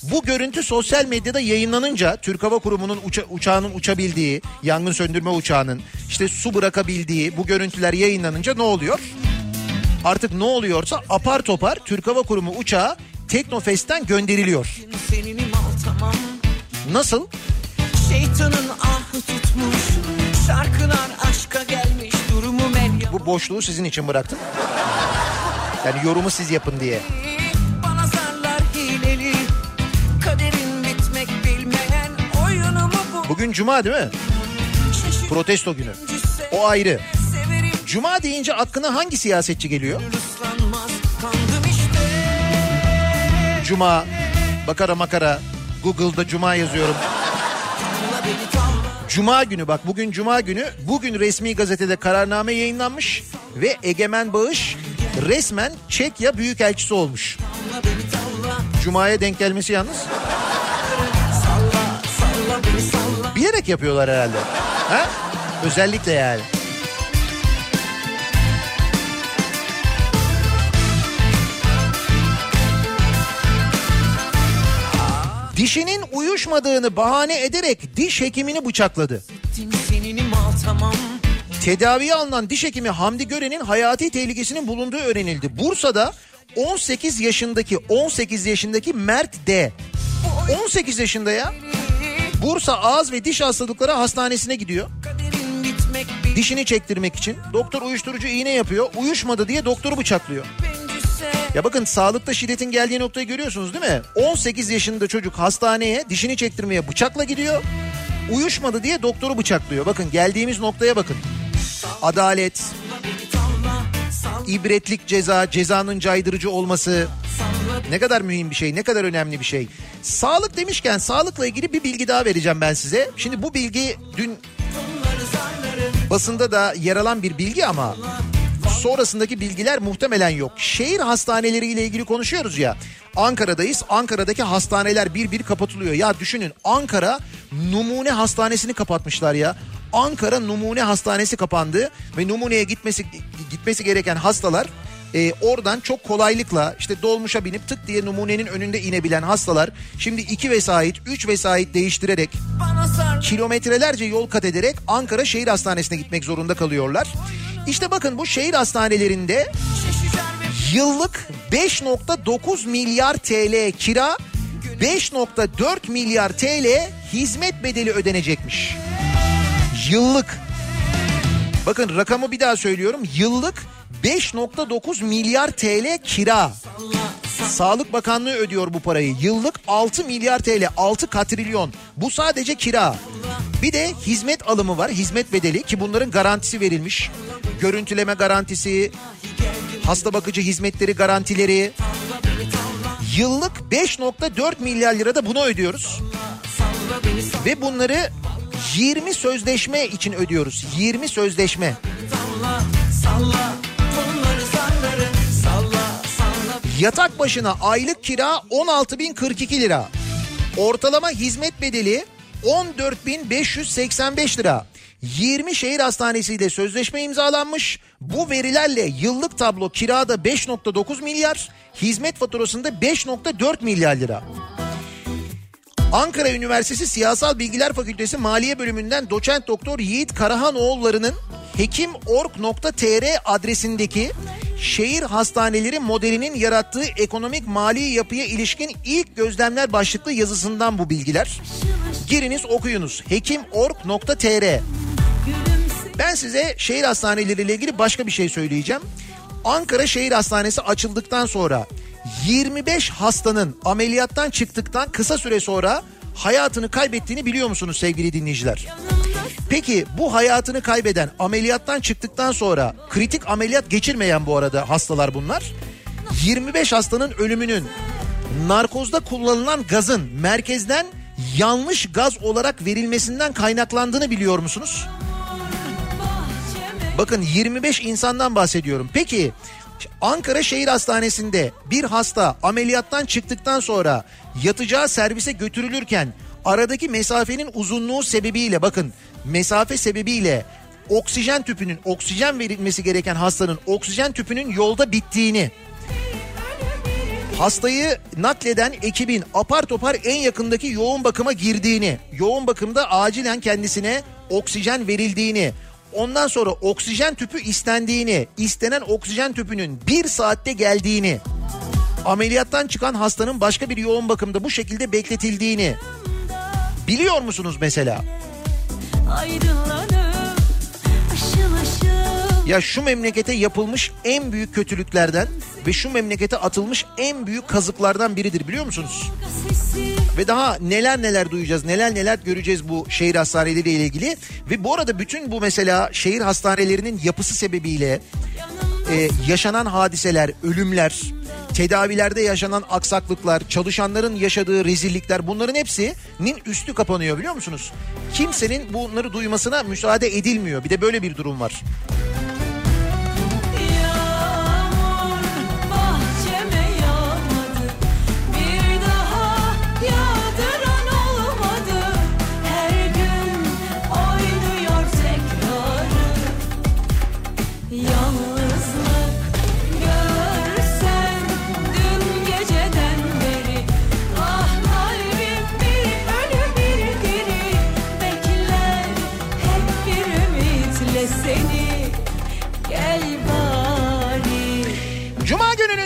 Speaker 1: Bu görüntü sosyal medyada yayınlanınca Türk Hava Kurumu'nun uça- uçağının uçabildiği, yangın söndürme uçağının işte su bırakabildiği bu görüntüler yayınlanınca ne oluyor? Artık ne oluyorsa apar topar Türk Hava Kurumu uçağı Teknofest'ten gönderiliyor. Nasıl?
Speaker 4: Şeytanın ahı tutmuş Şarkılar
Speaker 1: Bu boşluğu sizin için bıraktım. Yani yorumu siz yapın diye.
Speaker 4: Hileli bilmeyen
Speaker 1: Bugün cuma değil mi? Protesto günü. O ayrı. Cuma deyince aklına hangi siyasetçi geliyor? Cuma, bakara makara, Google'da cuma yazıyorum. Cuma günü bak bugün cuma günü bugün resmi gazetede kararname yayınlanmış ve Egemen Bağış resmen Çekya Büyükelçisi olmuş. Cuma'ya denk gelmesi yalnız bilerek yapıyorlar herhalde. Ha? Özellikle yani. Dişinin uyuşmadığını bahane ederek diş hekimini bıçakladı. Tedaviye alınan diş hekimi Hamdi Gören'in hayati tehlikesinin bulunduğu öğrenildi. Bursa'da 18 yaşındaki 18 yaşındaki Mert D. 18 yaşında ya. Bursa Ağız ve Diş Hastalıkları Hastanesi'ne gidiyor. Dişini çektirmek için. Doktor uyuşturucu iğne yapıyor. Uyuşmadı diye doktoru bıçaklıyor.
Speaker 4: Bencüse
Speaker 1: Ya bakın sağlıkta şiddetin geldiği noktayı görüyorsunuz değil mi? 18 yaşında çocuk hastaneye dişini çektirmeye bıçakla gidiyor. Uyuşmadı diye doktoru bıçaklıyor. Bakın geldiğimiz noktaya bakın. Adalet, ibretlik ceza, cezanın caydırıcı olması ne kadar mühim bir şey, ne kadar önemli bir şey. Sağlık demişken sağlıkla ilgili bir bilgi daha vereceğim ben size. Şimdi bu bilgi dün basında da yer alan bir bilgi ama sonrasındaki bilgiler muhtemelen yok. Şehir hastaneleriyle ilgili konuşuyoruz ya. Ankara'dayız. Ankara'daki hastaneler bir bir kapatılıyor. Ya düşünün Ankara numune hastanesini kapatmışlar ya. Ankara numune hastanesi kapandı ve numuneye gitmesi gitmesi gereken hastalar e, oradan çok kolaylıkla işte dolmuşa binip tık diye numunenin önünde inebilen hastalar şimdi iki vesait, üç vesait değiştirerek kilometrelerce yol kat ederek Ankara Şehir Hastanesi'ne gitmek zorunda kalıyorlar. İşte bakın bu şehir hastanelerinde yıllık 5.9 milyar TL kira, 5.4 milyar TL hizmet bedeli ödenecekmiş. Yıllık. Bakın rakamı bir daha söylüyorum. Yıllık 5.9 milyar TL kira. Sağlık Bakanlığı ödüyor bu parayı. Yıllık 6 milyar TL, 6 katrilyon. Bu sadece kira. Bir de hizmet alımı var, hizmet bedeli ki bunların garantisi verilmiş. Görüntüleme garantisi, hasta bakıcı hizmetleri garantileri. Yıllık 5.4 milyar lira da buna ödüyoruz. Ve bunları 20 sözleşme için ödüyoruz. 20 sözleşme.
Speaker 4: salla Bunları
Speaker 1: Yatak başına aylık kira 16.042 lira. Ortalama hizmet bedeli 14.585 lira. 20 şehir hastanesiyle sözleşme imzalanmış. Bu verilerle yıllık tablo kirada 5.9 milyar, hizmet faturasında 5.4 milyar lira. Ankara Üniversitesi Siyasal Bilgiler Fakültesi Maliye Bölümünden doçent doktor Yiğit Karahanoğulları'nın hekimorg.tr adresindeki şehir hastaneleri modelinin yarattığı ekonomik mali yapıya ilişkin ilk gözlemler başlıklı yazısından bu bilgiler. Giriniz okuyunuz hekimorg.tr ben size şehir hastaneleriyle ilgili başka bir şey söyleyeceğim. Ankara Şehir Hastanesi açıldıktan sonra 25 hastanın ameliyattan çıktıktan kısa süre sonra hayatını kaybettiğini biliyor musunuz sevgili dinleyiciler? Peki bu hayatını kaybeden ameliyattan çıktıktan sonra kritik ameliyat geçirmeyen bu arada hastalar bunlar. 25 hastanın ölümünün narkozda kullanılan gazın merkezden yanlış gaz olarak verilmesinden kaynaklandığını biliyor musunuz? Bakın 25 insandan bahsediyorum. Peki Ankara Şehir Hastanesi'nde bir hasta ameliyattan çıktıktan sonra yatacağı servise götürülürken aradaki mesafenin uzunluğu sebebiyle bakın mesafe sebebiyle oksijen tüpünün oksijen verilmesi gereken hastanın oksijen tüpünün yolda bittiğini hastayı nakleden ekibin apar topar en yakındaki yoğun bakıma girdiğini, yoğun bakımda acilen kendisine oksijen verildiğini, ondan sonra oksijen tüpü istendiğini, istenen oksijen tüpünün bir saatte geldiğini, ameliyattan çıkan hastanın başka bir yoğun bakımda bu şekilde bekletildiğini biliyor musunuz mesela? Ya şu memlekete yapılmış en büyük kötülüklerden ve şu memlekete atılmış en büyük kazıklardan biridir biliyor musunuz? Ve daha neler neler duyacağız, neler neler göreceğiz bu şehir hastaneleriyle ilgili. Ve bu arada bütün bu mesela şehir hastanelerinin yapısı sebebiyle e, yaşanan hadiseler, ölümler, tedavilerde yaşanan aksaklıklar, çalışanların yaşadığı rezillikler bunların hepsinin üstü kapanıyor biliyor musunuz? Kimsenin bunları duymasına müsaade edilmiyor. Bir de böyle bir durum var.
Speaker 8: Yağmur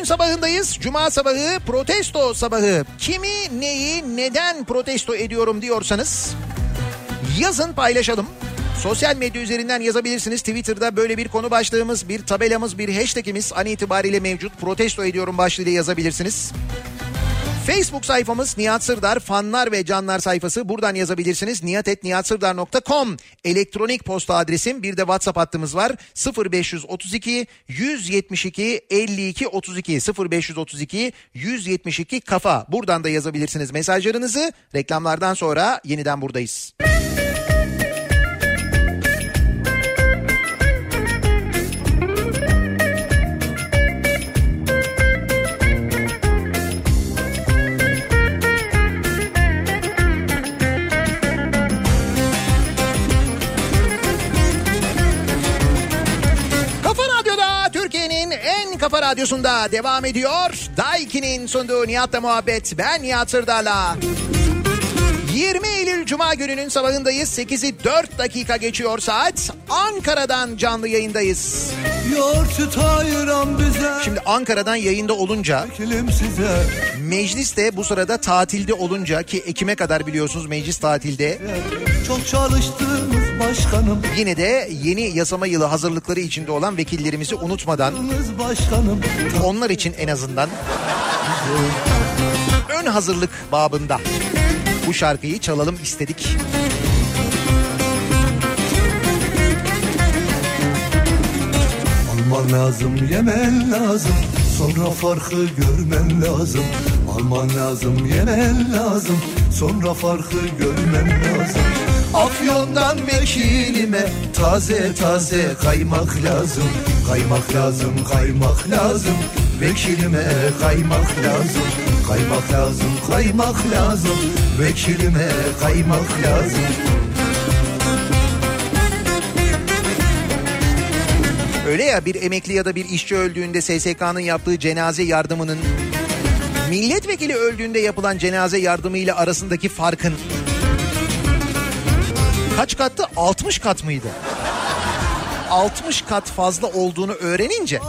Speaker 1: Gününün sabahındayız. Cuma sabahı protesto sabahı. Kimi, neyi, neden protesto ediyorum diyorsanız yazın paylaşalım. Sosyal medya üzerinden yazabilirsiniz. Twitter'da böyle bir konu başlığımız, bir tabelamız, bir hashtagimiz an itibariyle mevcut. Protesto ediyorum başlığıyla yazabilirsiniz. Facebook sayfamız Nihat Sırdar fanlar ve canlar sayfası. Buradan yazabilirsiniz. nihatetnihatsırdar.com elektronik posta adresim. Bir de WhatsApp hattımız var. 0532 172 52 32 0532 172 kafa. Buradan da yazabilirsiniz mesajlarınızı. Reklamlardan sonra yeniden buradayız. Kafa kafa radyosunda devam ediyor. Daiki'nin sunduğu Nihat'la muhabbet. Ben Nihat Sırdar'la. 20 Eylül Cuma gününün sabahındayız. 8'i 4 dakika geçiyor saat. Ankara'dan canlı yayındayız. Şimdi Ankara'dan yayında olunca meclis de bu sırada tatilde olunca ki Ekim'e kadar biliyorsunuz meclis tatilde.
Speaker 4: Çok çalıştığımız başkanım
Speaker 1: Yine de yeni yasama yılı hazırlıkları içinde olan vekillerimizi unutmadan
Speaker 4: başkanım
Speaker 1: onlar için en azından ön hazırlık babında bu şarkıyı çalalım istedik.
Speaker 4: Alman lazım yemen lazım. Sonra farkı görmen lazım. Alman lazım yemen lazım. Sonra farkı görmen lazım. Afyon'dan vekilime taze taze kaymak lazım. Kaymak lazım kaymak lazım Vekilime kaymak lazım Kaymak lazım kaymak lazım Vekilime kaymak lazım
Speaker 1: Öyle ya bir emekli ya da bir işçi öldüğünde SSK'nın yaptığı cenaze yardımının milletvekili öldüğünde yapılan cenaze yardımıyla arasındaki farkın kaç kattı? 60 kat mıydı? 60 kat fazla olduğunu öğrenince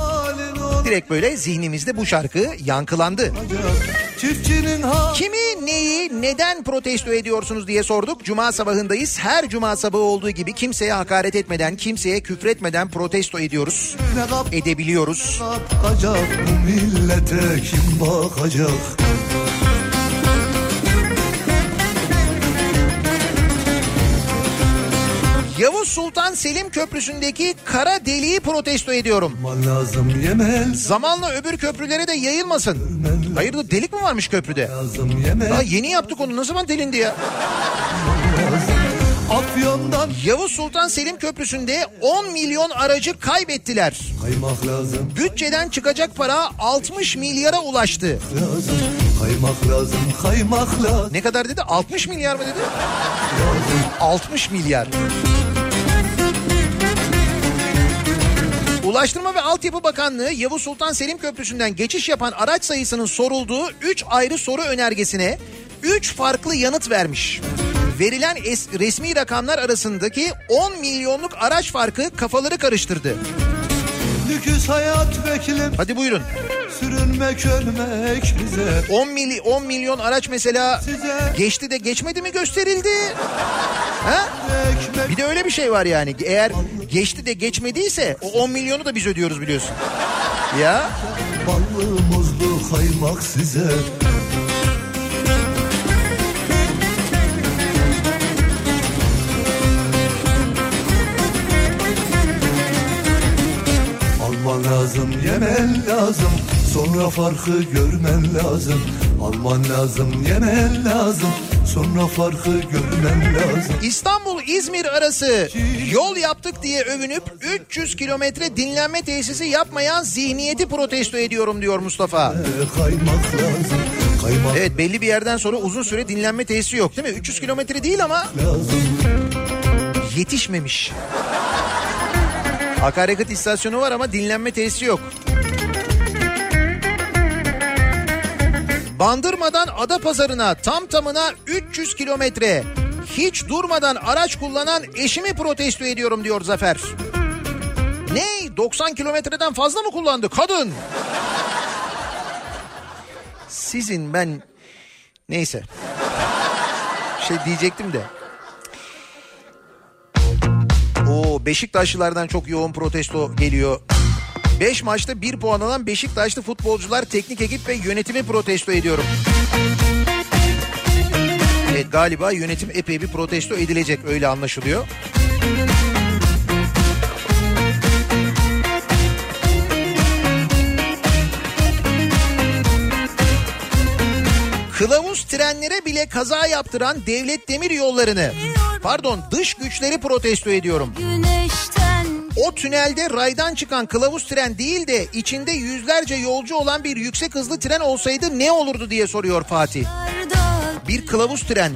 Speaker 1: direkt böyle zihnimizde bu şarkı yankılandı. Kimi, neyi, neden protesto ediyorsunuz diye sorduk. Cuma sabahındayız. Her cuma sabahı olduğu gibi kimseye hakaret etmeden, kimseye küfretmeden protesto ediyoruz. Edebiliyoruz.
Speaker 4: bu millete kim bakacak?
Speaker 1: Yavuz Sultan Selim Köprüsü'ndeki kara deliği protesto ediyorum.
Speaker 4: Lazım
Speaker 1: Zamanla öbür köprülere de yayılmasın. Hayırdır delik mi varmış köprüde?
Speaker 4: lazım
Speaker 1: Daha yeni yaptık onu ne zaman delindi ya?
Speaker 4: Afyon'dan
Speaker 1: Yavuz Sultan Selim Köprüsü'nde 10 milyon aracı kaybettiler.
Speaker 4: kaymak lazım
Speaker 1: Bütçeden çıkacak para 60 milyara ulaştı.
Speaker 4: lazım Kaymak lazım kaymak lazım
Speaker 1: Ne kadar dedi? 60 milyar mı dedi? 60 milyar. Ulaştırma ve Altyapı Bakanlığı Yavuz Sultan Selim Köprüsü'nden geçiş yapan araç sayısının sorulduğu 3 ayrı soru önergesine 3 farklı yanıt vermiş. Verilen es- resmi rakamlar arasındaki 10 milyonluk araç farkı kafaları karıştırdı. Hadi buyurun.
Speaker 4: Sürünmek ölmek bize
Speaker 1: 10, mili 10 milyon araç mesela
Speaker 4: Size
Speaker 1: geçti de geçmedi mi gösterildi? Ha?
Speaker 4: ekmek
Speaker 1: Bir de öyle bir şey var yani. Eğer geçti de geçmediyse o 10 milyonu da biz ödüyoruz biliyorsun. Ya
Speaker 4: Ballı muzlu kaymak size lazım yemen lazım Sonra farkı görmen lazım Alman lazım yemen lazım Sonra farkı görmen lazım
Speaker 1: İstanbul-İzmir arası yol yaptık diye övünüp 300 kilometre dinlenme tesisi yapmayan zihniyeti protesto ediyorum diyor Mustafa.
Speaker 4: Ee, Kaymak lazım Kaymak
Speaker 1: Evet belli bir yerden sonra uzun süre dinlenme tesisi yok değil mi? 300 kilometre değil ama
Speaker 4: lazım
Speaker 1: yetişmemiş. Akaryakıt istasyonu var ama dinlenme tesisi yok. Bandırmadan Adapazarı'na tam tamına 300 kilometre hiç durmadan araç kullanan eşimi protesto ediyorum diyor Zafer. Ne? 90 kilometreden fazla mı kullandı kadın? Sizin ben neyse. Şey diyecektim de. O Beşiktaşlılardan çok yoğun protesto geliyor. 5 maçta 1 puan alan Beşiktaşlı futbolcular teknik ekip ve yönetimi protesto ediyorum. Evet galiba yönetim epey bir protesto edilecek öyle anlaşılıyor. Kılavuz trenlere bile kaza yaptıran devlet demir yollarını pardon dış güçleri protesto ediyorum.
Speaker 9: Güneşten
Speaker 1: O tünelde raydan çıkan kılavuz tren değil de içinde yüzlerce yolcu olan bir yüksek hızlı tren olsaydı ne olurdu diye soruyor Fatih. Bir kılavuz tren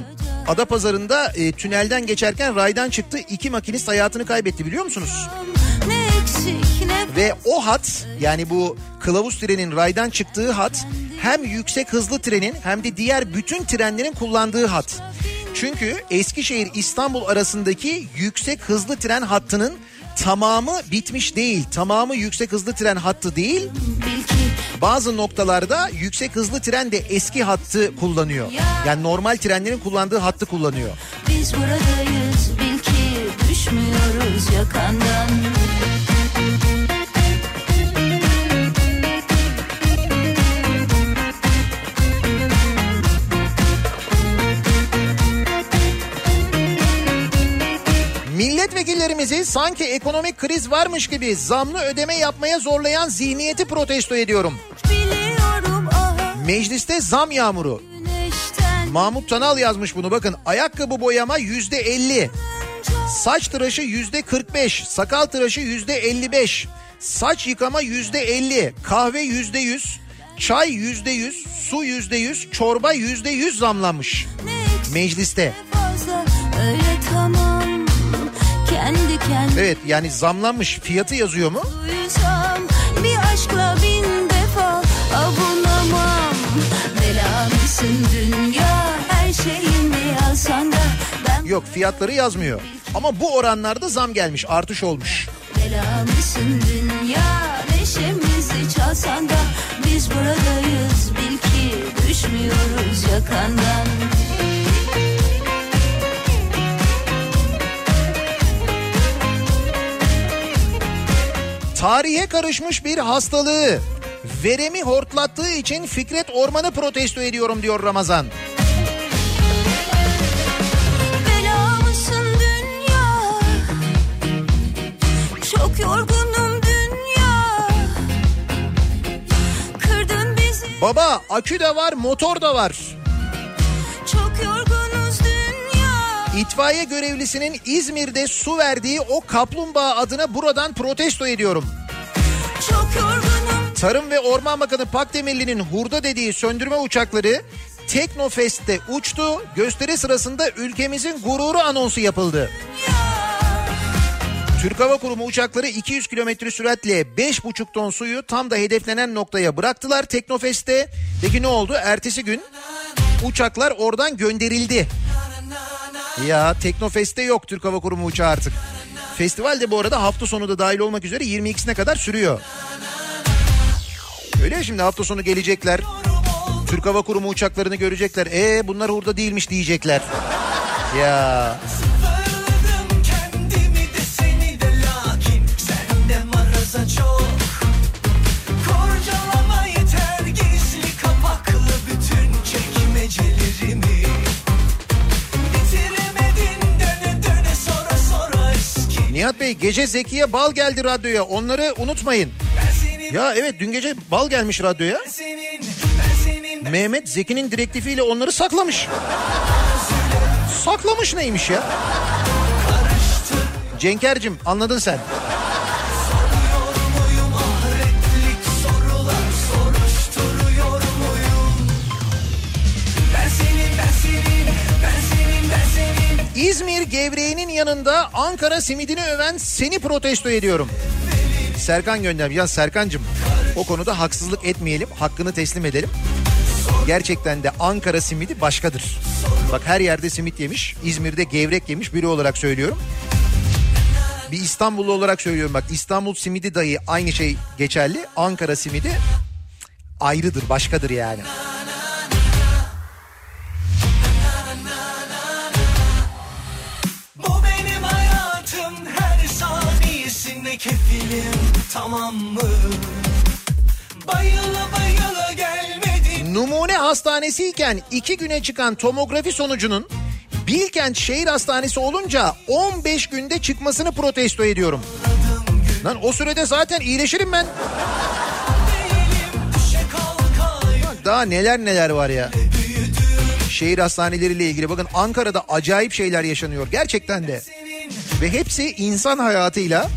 Speaker 1: Adapazarı'nda e, tünelden geçerken raydan çıktı. iki makinist hayatını kaybetti biliyor musunuz?
Speaker 9: ne eksik ne
Speaker 1: Ve o hat yani bu kılavuz trenin raydan çıktığı hat hem yüksek hızlı trenin hem de diğer bütün trenlerin kullandığı hat. Çünkü Eskişehir İstanbul arasındaki yüksek hızlı tren hattının tamamı bitmiş değil. Tamamı yüksek hızlı tren hattı değil. Bazı noktalarda yüksek hızlı tren de eski hattı kullanıyor. Yani normal trenlerin kullandığı hattı kullanıyor.
Speaker 9: biz buradayız bil ki düşmüyoruz yakandan.
Speaker 1: Milletvekillerimizi sanki ekonomik kriz varmış gibi zamlı ödeme yapmaya zorlayan zihniyeti protesto ediyorum.
Speaker 9: Aha
Speaker 1: Mecliste zam yağmuru. Mahmut Tanal yazmış bunu bakın. Ayakkabı boyama yüzde elli. Saç tıraşı yüzde kırk beş. Sakal tıraşı yüzde elli beş. Saç yıkama yüzde elli. Kahve yüzde yüz. Çay yüzde yüz. Su yüzde yüz. Çorba yüzde yüz zamlanmış. Mecliste.
Speaker 9: fazla öyle. Kendi kendime
Speaker 1: Evet yani zamlanmış. Fiyatı yazıyor mu?
Speaker 9: duysam bir aşkla bin defa avunamam. Bela mısın dünya her şeyimi alsan da ben
Speaker 1: Yok fiyatları yazmıyor. Ama bu oranlarda zam gelmiş. Artış olmuş.
Speaker 9: Bela mısın dünya neşemizi çalsan da biz buradayız bil ki düşmüyoruz yakandan.
Speaker 1: Tarihe karışmış bir hastalığı veremi hortlattığı için Fikret Orman'ı protesto ediyorum diyor Ramazan.
Speaker 9: Bela mısın dünya çok yorgunum dünya kırdın bizi
Speaker 1: Baba akü de var motor da var.
Speaker 9: çok
Speaker 1: İtfaiye görevlisinin İzmir'de su verdiği o kaplumbağa adına buradan protesto ediyorum. Tarım ve Orman Bakanı Pakdemirli'nin hurda dediği söndürme uçakları Teknofest'te uçtu. Gösteri sırasında ülkemizin gururu anonsu yapıldı. Türk Hava Kurumu uçakları 200 kilometre süratle 5,5 ton suyu tam da hedeflenen noktaya bıraktılar Teknofest'te. Peki ne oldu? Ertesi gün uçaklar oradan gönderildi. Ya Teknofest'te yok Türk Hava Kurumu uçağı artık. Festival de bu arada hafta sonu da dahil olmak üzere 22'sine kadar sürüyor. Öyle ya şimdi hafta sonu gelecekler. Türk Hava Kurumu uçaklarını görecekler. E bunlar hurda değilmiş diyecekler. Ya Nihat Bey gece Zekiye Bal geldi radyoya. Onları unutmayın. Ya evet dün gece Bal gelmiş radyoya.
Speaker 2: ben senin, ben senin, ben
Speaker 1: Mehmet Zeki'nin direktifiyle onları saklamış. Saklamış neymiş ya? Cenker'cim anladın sen. İzmir gevreğinin yanında Ankara simidini öven seni protesto ediyorum. Serkan göndermiş. Ya Serkancığım o konuda haksızlık etmeyelim. Hakkını teslim edelim. Gerçekten de Ankara simidi başkadır. Bak her yerde simit yemiş. İzmir'de gevrek yemiş biri olarak söylüyorum. Bir İstanbullu olarak söylüyorum bak İstanbul simidi dahi aynı şey geçerli. Ankara simidi ayrıdır başkadır yani.
Speaker 2: Kefilim tamam mı? Bayıla bayıla gelmedin
Speaker 1: Numune hastanesiyken iki güne çıkan tomografi sonucunun Bilkent Şehir Hastanesi olunca 15 günde çıkmasını protesto ediyorum. Lan o sürede zaten iyileşirim ben.
Speaker 2: değilim
Speaker 1: daha neler neler var ya. Şehir hastaneleriyle ilgili bakın Ankara'da acayip şeyler yaşanıyor gerçekten de. Ve hepsi insan hayatıyla,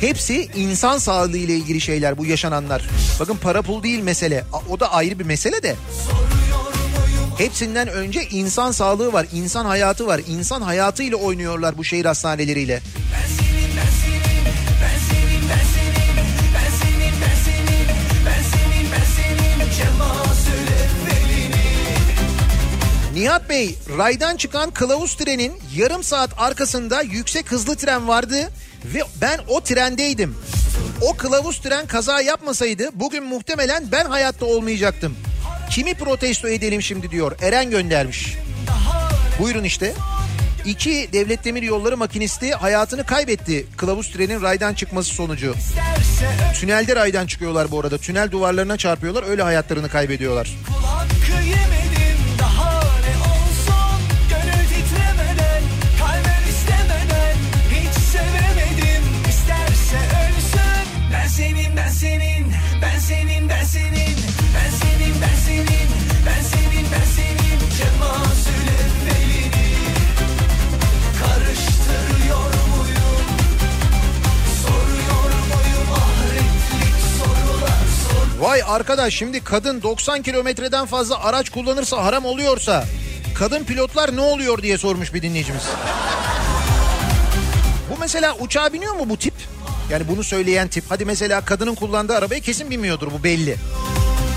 Speaker 1: hepsi insan sağlığı ile ilgili şeyler bu yaşananlar. Bakın para pul değil mesele. O da ayrı bir mesele de. Hepsinden önce insan sağlığı var, insan hayatı var. İnsan hayatıyla oynuyorlar bu şehir hastaneleriyle. Nihat Bey, raydan çıkan kılavuz trenin yarım saat arkasında yüksek hızlı tren vardı ve ben o trendeydim. O kılavuz tren kaza yapmasaydı bugün muhtemelen ben hayatta olmayacaktım. Kimi protesto edelim şimdi diyor. Eren göndermiş. Buyurun işte. İki devlet demir yolları makinisti hayatını kaybetti. Kılavuz trenin raydan çıkması sonucu. Tünelde raydan çıkıyorlar bu arada. Tünel duvarlarına çarpıyorlar. Öyle hayatlarını kaybediyorlar.
Speaker 2: Kul
Speaker 1: Vay arkadaş şimdi kadın 90 kilometreden fazla araç kullanırsa haram oluyorsa kadın pilotlar ne oluyor diye sormuş bir dinleyicimiz. Bu mesela uçağa biniyor mu bu tip? Yani bunu söyleyen tip. Hadi mesela kadının kullandığı arabaya kesin binmiyordur bu belli.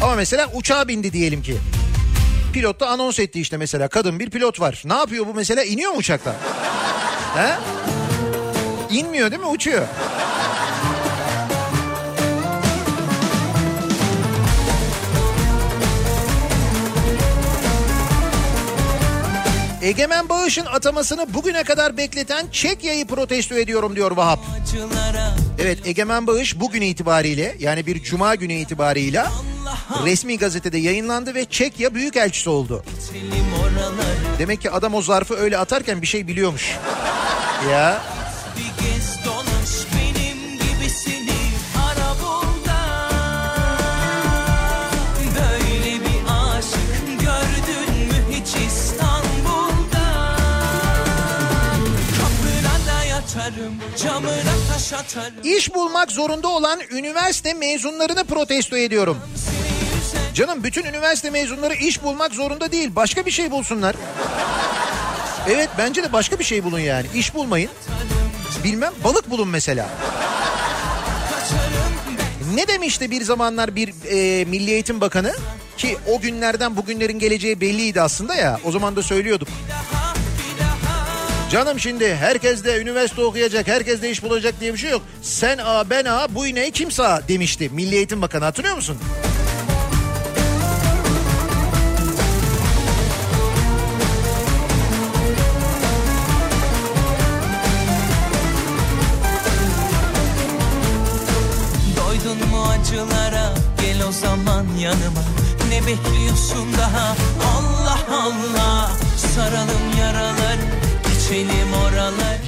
Speaker 1: Ama mesela uçağa bindi diyelim ki. Pilot da anons etti işte mesela kadın bir pilot var. Ne yapıyor bu mesela iniyor mu uçaktan? He? İnmiyor değil mi uçuyor. Egemen Bağış'ın atamasını bugüne kadar bekleten Çekya'yı protesto ediyorum diyor Vahap. Evet Egemen Bağış bugün itibariyle yani bir cuma günü itibarıyla resmi gazetede yayınlandı ve Çekya Büyükelçisi oldu. Demek ki adam o zarfı öyle atarken bir şey biliyormuş. Ya
Speaker 2: bir
Speaker 1: İş bulmak zorunda olan üniversite mezunlarını protesto ediyorum. Canım bütün üniversite mezunları iş bulmak zorunda değil. Başka bir şey bulsunlar. Evet bence de başka bir şey bulun yani. İş bulmayın. Bilmem balık bulun mesela. Ne demişti bir zamanlar bir e, Milli Eğitim Bakanı? Ki o günlerden bugünlerin geleceği belliydi aslında ya. O zaman da söylüyorduk. Canım şimdi herkes de üniversite okuyacak, herkes de iş bulacak diye bir şey yok. Sen A, ben A, bu ineği kim sağ demişti Milli Eğitim Bakanı hatırlıyor musun?
Speaker 2: Doydun mu acılara gel o zaman yanıma Ne bekliyorsun daha Allah Allah Saralım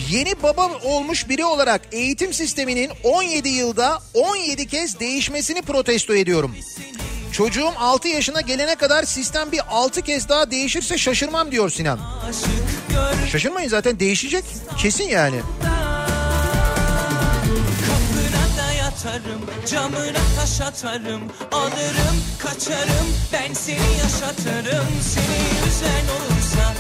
Speaker 1: Yeni baba olmuş biri olarak eğitim sisteminin 17 yılda 17 kez değişmesini protesto ediyorum. Çocuğum 6 yaşına gelene kadar sistem bir 6 kez daha değişirse şaşırmam diyor Sinan. Şaşırmayın zaten değişecek kesin yani.
Speaker 2: Camına taş atarım Alırım kaçarım Ben seni yaşatırım Seni üzen olursa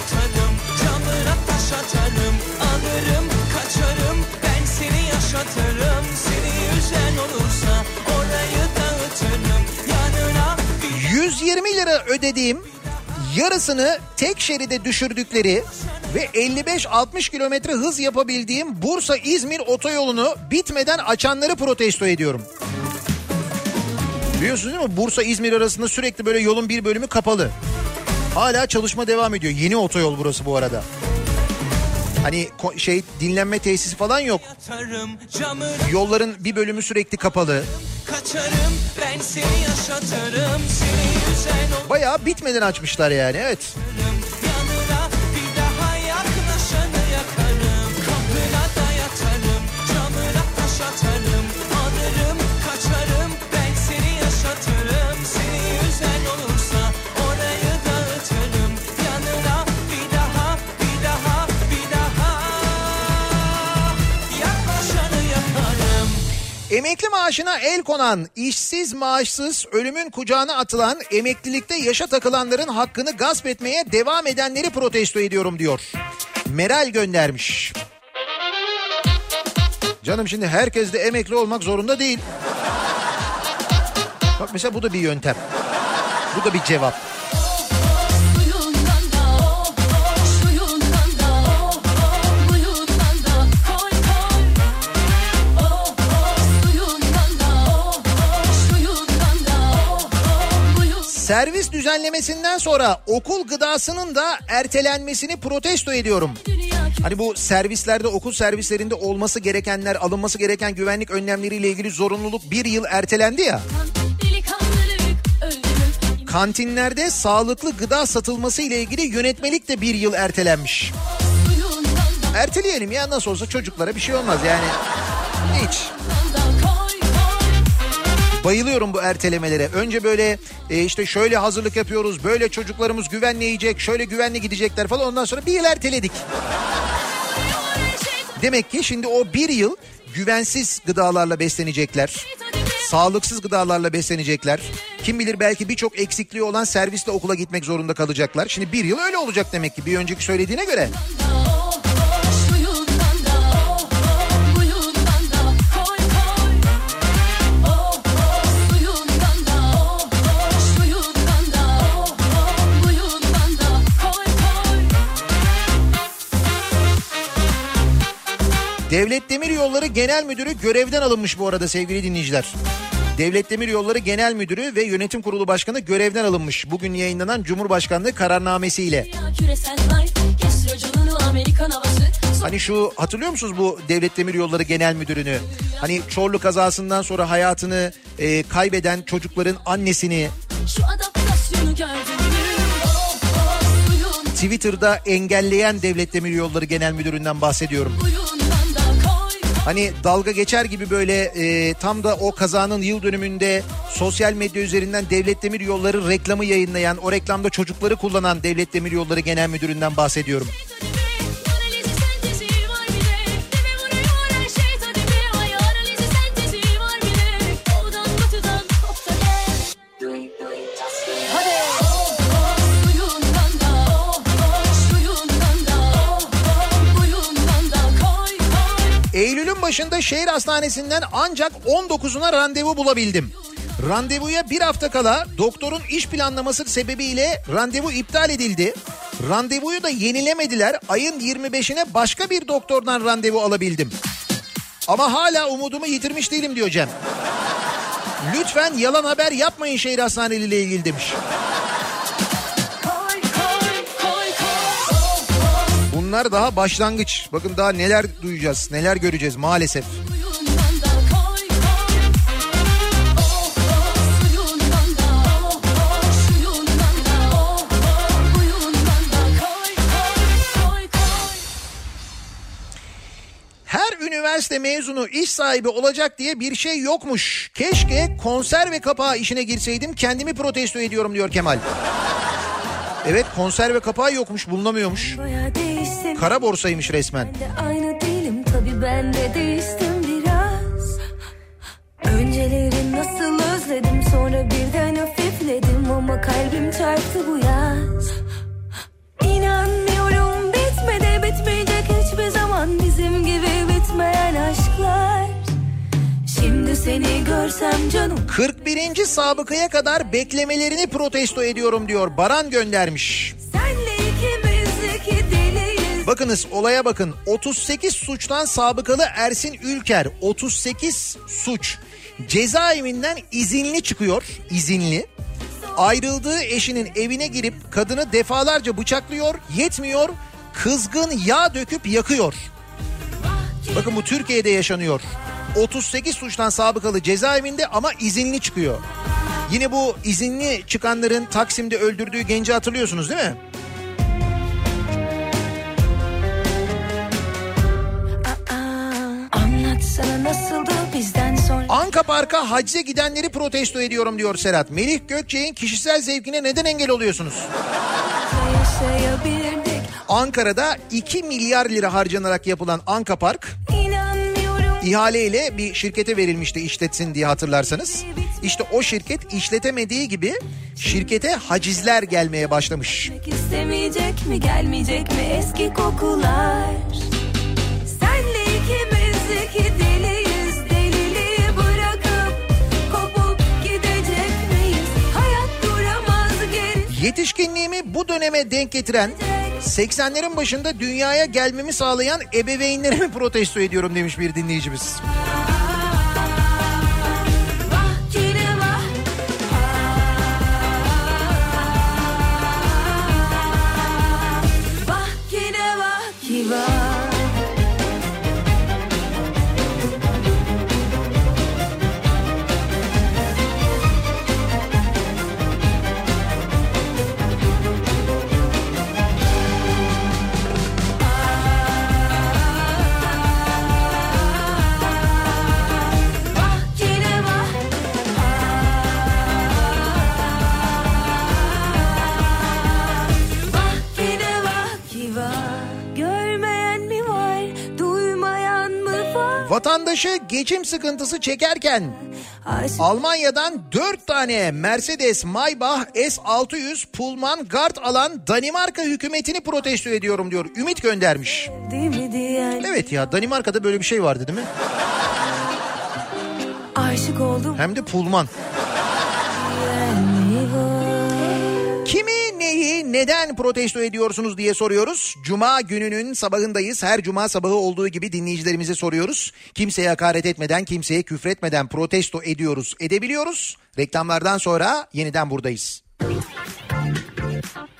Speaker 2: Yatarım Camına taş atarım Alırım kaçarım Ben seni yaşatırım Seni üzen olursa Orayı dağıtırım Yanına bir
Speaker 1: 120 lira ödediğim yarısını tek şeride düşürdükleri ve 55-60 kilometre hız yapabildiğim Bursa-İzmir otoyolunu bitmeden açanları protesto ediyorum. Biliyorsunuz değil mi? Bursa-İzmir arasında sürekli böyle yolun bir bölümü kapalı. Hala çalışma devam ediyor. Yeni otoyol burası bu arada. Hani şey dinlenme tesisi falan yok. Yolların bir bölümü sürekli kapalı. Bayağı bitmeden açmışlar yani evet. Emekli maaşına el konan, işsiz maaşsız, ölümün kucağına atılan, emeklilikte yaşa takılanların hakkını gasp etmeye devam edenleri protesto ediyorum diyor. Meral göndermiş. Canım şimdi herkes de emekli olmak zorunda değil. Bak mesela bu da bir yöntem. Bu da bir cevap. Servis düzenlemesinden sonra okul gıdasının da ertelenmesini protesto ediyorum. Hani bu servislerde okul servislerinde olması gerekenler alınması gereken güvenlik önlemleriyle ilgili zorunluluk bir yıl ertelendi ya. Kantinlerde sağlıklı gıda satılması ile ilgili yönetmelik de bir yıl ertelenmiş. Erteleyelim ya nasıl olsa çocuklara bir şey olmaz yani. Hiç. Bayılıyorum bu ertelemelere. Önce böyle e, işte şöyle hazırlık yapıyoruz. Böyle çocuklarımız güvenle yiyecek. Şöyle güvenle gidecekler falan. Ondan sonra bir yıl erteledik. Demek ki şimdi o bir yıl güvensiz gıdalarla beslenecekler. Sağlıksız gıdalarla beslenecekler. Kim bilir belki birçok eksikliği olan servisle okula gitmek zorunda kalacaklar. Şimdi bir yıl öyle olacak demek ki bir önceki söylediğine göre. Devlet Demir Yolları Genel Müdürü görevden alınmış bu arada sevgili dinleyiciler. Devlet Demir Yolları Genel Müdürü ve Yönetim Kurulu Başkanı görevden alınmış. Bugün yayınlanan Cumhurbaşkanlığı kararnamesiyle. Hani şu hatırlıyor musunuz bu Devlet Demir Yolları Genel Müdürünü? Hani Çorlu kazasından sonra hayatını e, kaybeden çocukların annesini
Speaker 8: Şu adaptasyonu? Oh oh
Speaker 1: Twitter'da engelleyen Devlet Demir Yolları Genel Müdürü'nden bahsediyorum.
Speaker 8: koy
Speaker 1: Hani dalga geçer gibi böyle e, tam da o kazanın yıl dönümünde sosyal medya üzerinden Devlet Demir Yolları reklamı yayınlayan, o reklamda çocukları kullanan Devlet Demir Yolları Genel Müdürü'nden bahsediyorum. Başında şehir hastanesinden ancak 19'una randevu bulabildim. Randevuya bir hafta kala doktorun iş planlaması sebebiyle randevu iptal edildi. Randevuyu da yenilemediler. Ayın 25'ine başka bir doktordan randevu alabildim. Ama hala umudumu yitirmiş değilim diyor Cem. Lütfen yalan haber yapmayın şehir hastaneliyle ilgili demiş. Bunlar daha başlangıç. Bakın daha neler duyacağız, neler göreceğiz maalesef. üniversite mezunu iş sahibi olacak diye bir şey yokmuş. Keşke konserve kapağı işine girseydim kendimi protesto ediyorum diyor Kemal. Evet konserve kapağı yokmuş bulunamıyormuş.
Speaker 9: Baya değiştim.
Speaker 1: Kara borsaymış resmen.
Speaker 9: Ben de aynı değilim tabi ben de değiştim biraz. Önceleri nasıl özledim sonra birden hafifledim ama kalbim çarptı bu yaz. İnanmıyorum bitmedi bitmeyecek hiçbir zaman bizim gibi bitmeyen aşklar. Şimdi seni görsem canım
Speaker 1: 41. sabıkaya kadar beklemelerini protesto ediyorum diyor. Baran göndermiş.
Speaker 9: deliyiz.
Speaker 1: Bakınız olaya bakın. 38 suçtan sabıkalı Ersin Ülker 38 suç. Cezaevinden izinli çıkıyor. izinli. Ayrıldığı eşinin evine girip kadını defalarca bıçaklıyor. Yetmiyor. Kızgın yağ döküp yakıyor. Bakın bu Türkiye'de yaşanıyor. 38 suçtan sabıkalı cezaevinde ama izinli çıkıyor. Yine bu izinli çıkanların Taksim'de öldürdüğü genci hatırlıyorsunuz değil mi? Anka Park'a hacca gidenleri protesto ediyorum diyor Serhat. Melih Gökçe'nin kişisel zevkine neden engel oluyorsunuz? Ankara'da 2 milyar lira harcanarak yapılan Anka Park ihaleyle bir şirkete verilmişti işletsin diye hatırlarsanız. İşte o şirket işletemediği gibi şirkete hacizler gelmeye başlamış.
Speaker 9: İstemeyecek mi gelmeyecek mi eski kokular Senle deliyiz
Speaker 1: Yetişkinliğimi bu döneme denk getiren 80'lerin başında dünyaya gelmemi sağlayan ebeveynlerimi protesto ediyorum demiş bir dinleyicimiz. Vatandaşı geçim sıkıntısı çekerken Almanya'dan 4 tane Mercedes Maybach S600 Pullman Guard alan Danimarka hükümetini protesto ediyorum diyor. Ümit göndermiş. Evet ya Danimarka'da böyle bir şey vardı değil mi?
Speaker 9: Aşık oldum
Speaker 1: Hem de Pullman. Neden protesto ediyorsunuz diye soruyoruz. Cuma gününün sabahındayız. Her cuma sabahı olduğu gibi dinleyicilerimize soruyoruz. Kimseye hakaret etmeden, kimseye küfretmeden protesto ediyoruz, edebiliyoruz. Reklamlardan sonra yeniden buradayız. Radyo'da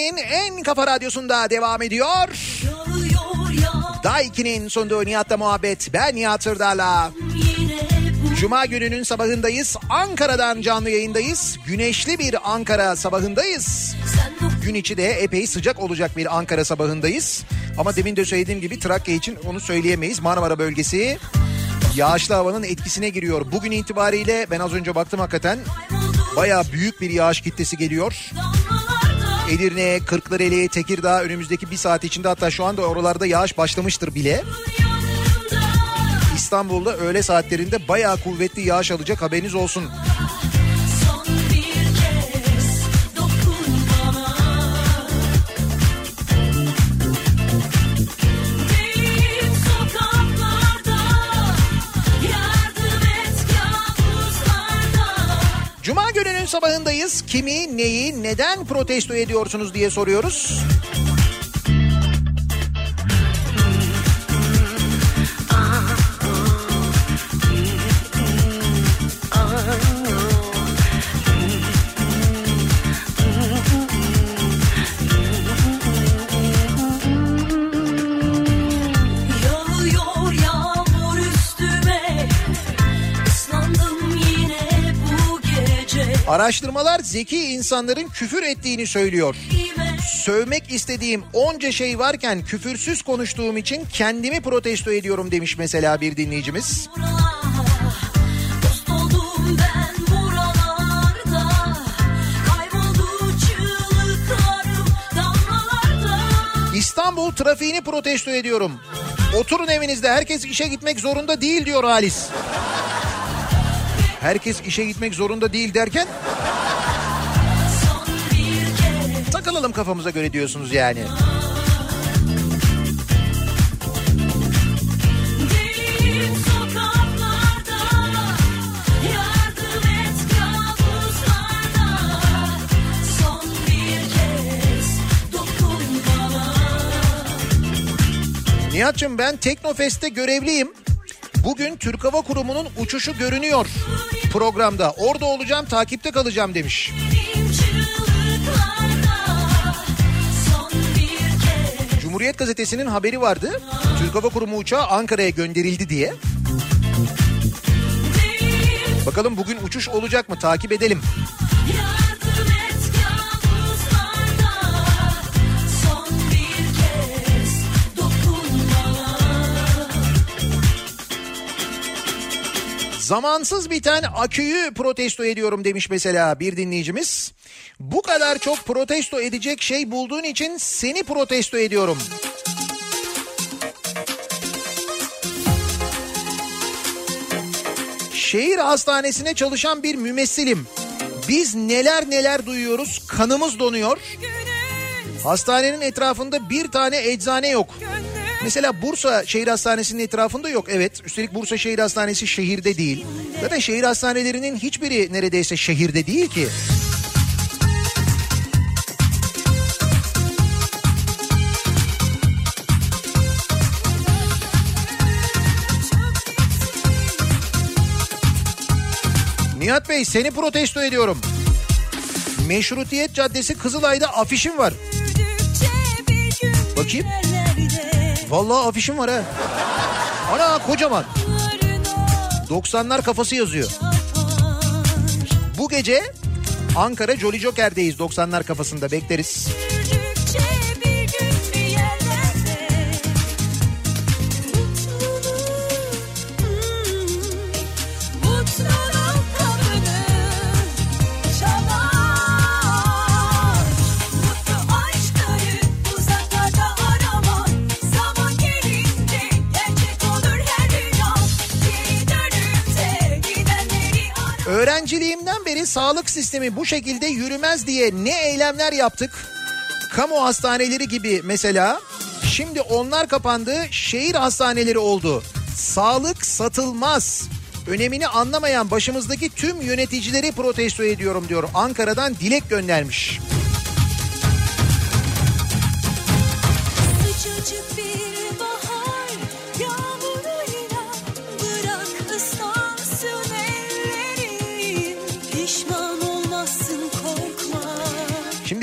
Speaker 1: Türkiye'nin en Kafa Radyosu'nda devam ediyor.
Speaker 9: Yağmur
Speaker 1: Daiki'nin sunduğu Nihat'la muhabbet. Ben Nihat
Speaker 9: bu
Speaker 1: Cuma gününün sabahındayız. Ankara'dan canlı yayındayız. Güneşli bir Ankara sabahındayız. Gün içi de epey sıcak olacak bir Ankara sabahındayız. Ama demin de söylediğim gibi Trakya için onu söyleyemeyiz. Marmara bölgesi yağışlı havanın etkisine giriyor. Bugün itibariyle ben az önce baktım hakikaten baya büyük bir yağış kitlesi geliyor. Edirne, Kırklareli, Tekirdağ önümüzdeki bir saat içinde hatta şu anda oralarda yağış başlamıştır bile. İstanbul'da öğle saatlerinde bayağı kuvvetli yağış alacak haberiniz olsun. Sabahındayız. Kimi, neyi, neden protesto ediyorsunuz diye soruyoruz. Araştırmalar zeki insanların küfür ettiğini söylüyor. Sövmek istediğim onca şey varken küfürsüz konuştuğum için kendimi protesto ediyorum demiş mesela bir dinleyicimiz. İstanbul trafiğini protesto ediyorum. Oturun evinizde herkes işe gitmek zorunda değil diyor Halis. Herkes işe gitmek zorunda değil derken takılalım kafamıza göre diyorsunuz yani. Nihat'cığım ben Teknofest'te görevliyim. Bugün Türk Hava Kurumu'nun uçuşu görünüyor programda. Orada olacağım takipte kalacağım demiş. Cumhuriyet Gazetesi'nin haberi vardı. Türk Hava Kurumu uçağı Ankara'ya gönderildi diye. Bakalım bugün uçuş olacak mı takip edelim.
Speaker 9: Yardım
Speaker 1: Zamansız biten aküyü protesto ediyorum demiş mesela bir dinleyicimiz. Bu kadar çok protesto edecek şey bulduğun için seni protesto ediyorum. Şehir hastanesine çalışan bir mümessilim. Biz neler neler duyuyoruz, kanımız donuyor. Hastanenin etrafında bir tane eczane yok. Mesela Bursa Şehir Hastanesi'nin etrafında yok evet. Üstelik Bursa Şehir Hastanesi şehirde değil. Zaten şehir hastanelerinin hiçbiri neredeyse şehirde değil ki. Nihat Bey seni protesto ediyorum. Meşrutiyet Caddesi Kızılay'da afişim var. Bakayım. Vallahi afişim var ha. Ana kocaman. 90'lar kafası yazıyor. Bu gece Ankara Jolly Joker'deyiz 90'lar kafasında bekleriz. Öğrenciliğimden beri sağlık sistemi bu şekilde yürümez diye ne eylemler yaptık? Kamu hastaneleri gibi mesela. Şimdi onlar kapandı, şehir hastaneleri oldu. Sağlık satılmaz. Önemini anlamayan başımızdaki tüm yöneticileri protesto ediyorum diyor. Ankara'dan dilek göndermiş.
Speaker 9: Sıcacık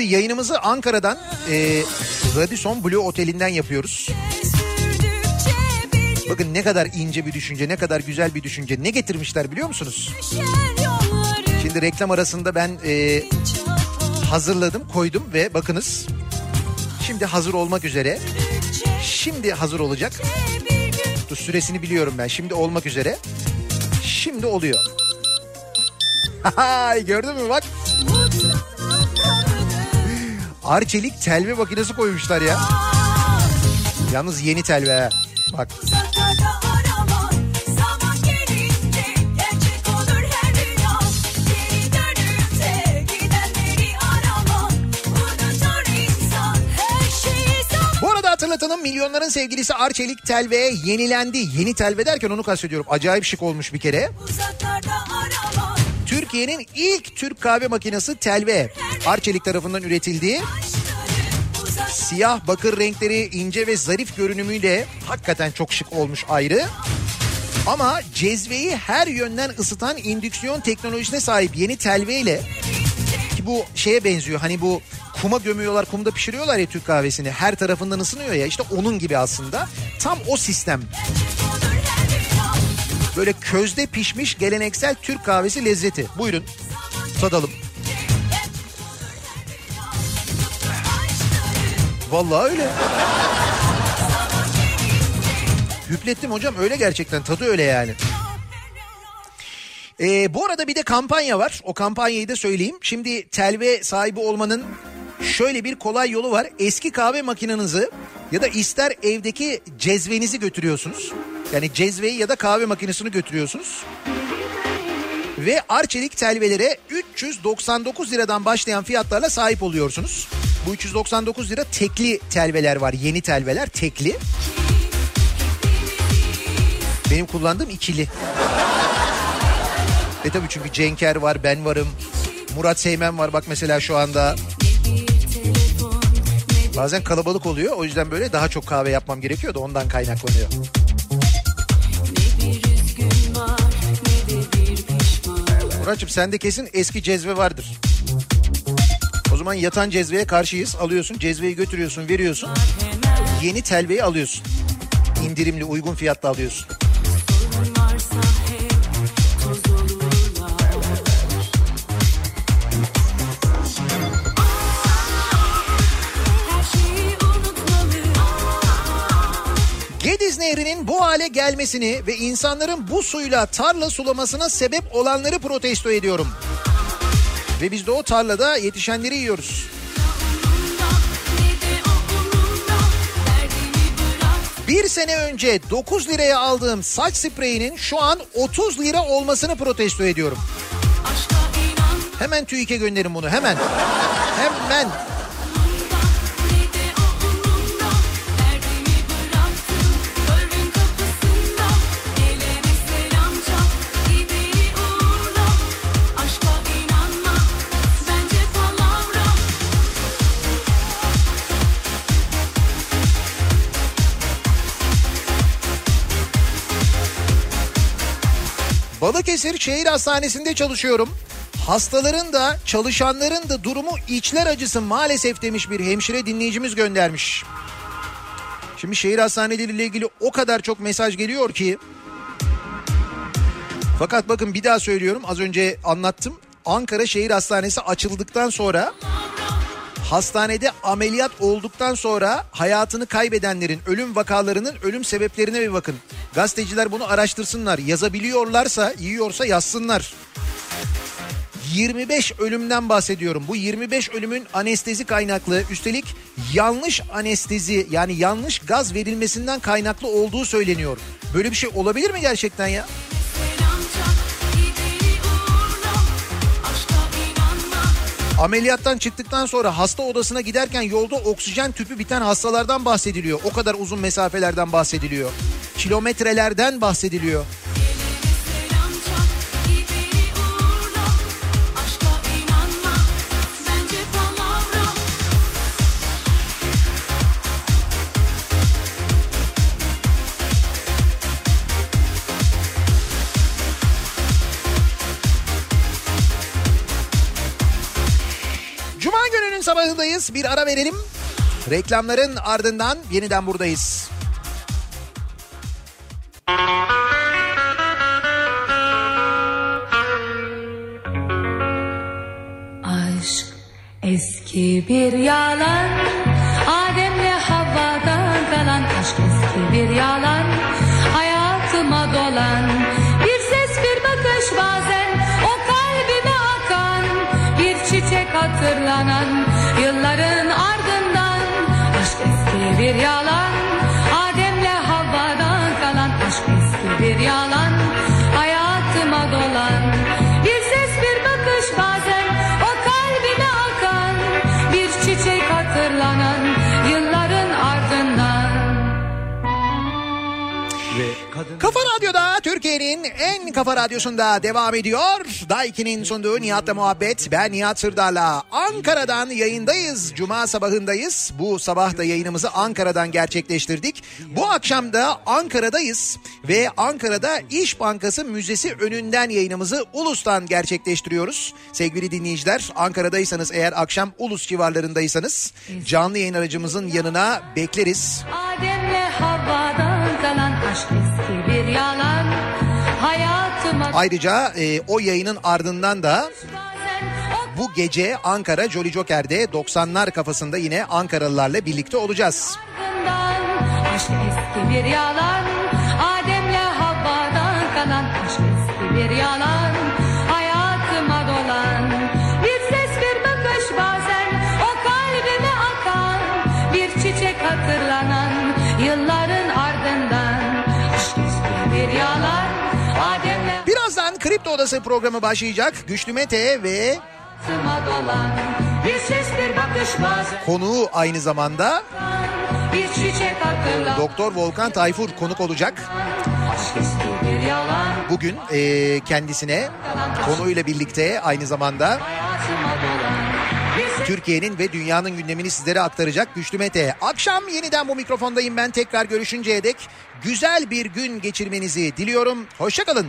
Speaker 1: yayınımızı Ankara'dan e, Radisson Blue Oteli'nden yapıyoruz. Bakın ne kadar ince bir düşünce, ne kadar güzel bir düşünce. Ne getirmişler biliyor musunuz? Şimdi reklam arasında ben e, hazırladım, koydum ve bakınız. Şimdi hazır olmak üzere. Şimdi hazır olacak. Dur süresini biliyorum ben. Şimdi olmak üzere. Şimdi oluyor. Gördün mü bak. Arçelik telve makinesi koymuşlar ya. Yalnız yeni telve. Bak. Hatırlatalım milyonların sevgilisi Arçelik telve yenilendi. Yeni telve derken onu kastediyorum. Acayip şık olmuş bir kere. Türkiye'nin ilk Türk kahve makinesi telve. Arçelik tarafından üretildiği siyah bakır renkleri ince ve zarif görünümüyle hakikaten çok şık olmuş ayrı. Ama cezveyi her yönden ısıtan indüksiyon teknolojisine sahip yeni telve ile ki bu şeye benziyor hani bu kuma gömüyorlar kumda pişiriyorlar ya Türk kahvesini her tarafından ısınıyor ya işte onun gibi aslında tam o sistem. Böyle közde pişmiş geleneksel Türk kahvesi lezzeti. Buyurun tadalım. Vallahi öyle. Hüplettim hocam öyle gerçekten tadı öyle yani. Ee, bu arada bir de kampanya var. O kampanyayı da söyleyeyim. Şimdi telve sahibi olmanın şöyle bir kolay yolu var. Eski kahve makinenizi ya da ister evdeki cezvenizi götürüyorsunuz. Yani cezveyi ya da kahve makinesini götürüyorsunuz. Ve Arçelik telvelere 399 liradan başlayan fiyatlarla sahip oluyorsunuz. Bu 399 lira tekli telveler var. Yeni telveler tekli. Benim kullandığım ikili. E tabii çünkü Cenker var, ben varım. Murat Seymen var bak mesela şu anda. Bazen kalabalık oluyor. O yüzden böyle daha çok kahve yapmam gerekiyor da ondan kaynaklanıyor. Muratçım sende kesin eski cezve vardır. O zaman yatan cezveye karşıyız. Alıyorsun cezveyi götürüyorsun veriyorsun. Yeni telveyi alıyorsun. İndirimli uygun fiyatta alıyorsun. Gediz Nehri'nin bu hale gelmesini ve insanların bu suyla tarla sulamasına sebep olanları protesto ediyorum. Ve biz de o tarlada yetişenleri yiyoruz. Bir sene önce 9 liraya aldığım saç spreyinin şu an 30 lira olmasını protesto ediyorum. Hemen TÜİK'e gönderin bunu hemen. Hemen. Balıkesir Şehir Hastanesi'nde çalışıyorum. Hastaların da çalışanların da durumu içler acısı maalesef demiş bir hemşire dinleyicimiz göndermiş. Şimdi şehir hastaneleriyle ilgili o kadar çok mesaj geliyor ki. Fakat bakın bir daha söylüyorum az önce anlattım. Ankara Şehir Hastanesi açıldıktan sonra hastanede ameliyat olduktan sonra hayatını kaybedenlerin ölüm vakalarının ölüm sebeplerine bir bakın. Gazeteciler bunu araştırsınlar. Yazabiliyorlarsa, yiyorsa yazsınlar. 25 ölümden bahsediyorum. Bu 25 ölümün anestezi kaynaklı üstelik yanlış anestezi yani yanlış gaz verilmesinden kaynaklı olduğu söyleniyor. Böyle bir şey olabilir mi gerçekten ya? Ameliyattan çıktıktan sonra hasta odasına giderken yolda oksijen tüpü biten hastalardan bahsediliyor. O kadar uzun mesafelerden bahsediliyor. Kilometrelerden bahsediliyor. Bir ara verelim. Reklamların ardından yeniden buradayız.
Speaker 8: Aşk eski bir bir yalan Adem'le Havva'dan kalan Aşk eski bir yalan Hayatıma dolan Bir ses bir bakış bazen O kalbime akan Bir çiçek hatırlanan Yılların ardından
Speaker 1: Kafa Radyo'da Türkiye'nin en kafa radyosunda devam ediyor. Daiki'nin sunduğu Nihat'la muhabbet. Ben Nihat Sırdar'la Ankara'dan yayındayız. Cuma sabahındayız. Bu sabah da yayınımızı Ankara'dan gerçekleştirdik. Bu akşam da Ankara'dayız. Ve Ankara'da İş Bankası Müzesi önünden yayınımızı Ulus'tan gerçekleştiriyoruz. Sevgili dinleyiciler Ankara'daysanız eğer akşam Ulus civarlarındaysanız canlı yayın aracımızın yanına bekleriz.
Speaker 8: Adem'le Havva'dan kalan Aşk eski bir yalan
Speaker 1: Ayrıca e, o yayının ardından da bu gece Ankara Jolly Joker'de 90'lar kafasında yine Ankaralılarla birlikte olacağız.
Speaker 8: bir yalan Adem'le Havva'dan kalan bir yalan
Speaker 1: Kripto Odası programı başlayacak. Güçlü Mete ve
Speaker 8: dolan
Speaker 1: konuğu aynı zamanda Doktor Volkan Tayfur konuk olacak. Bugün e, kendisine konuyla birlikte aynı zamanda Türkiye'nin ve dünyanın gündemini sizlere aktaracak Güçlü Mete. Akşam yeniden bu mikrofondayım ben tekrar görüşünceye dek güzel bir gün geçirmenizi diliyorum. Hoşçakalın.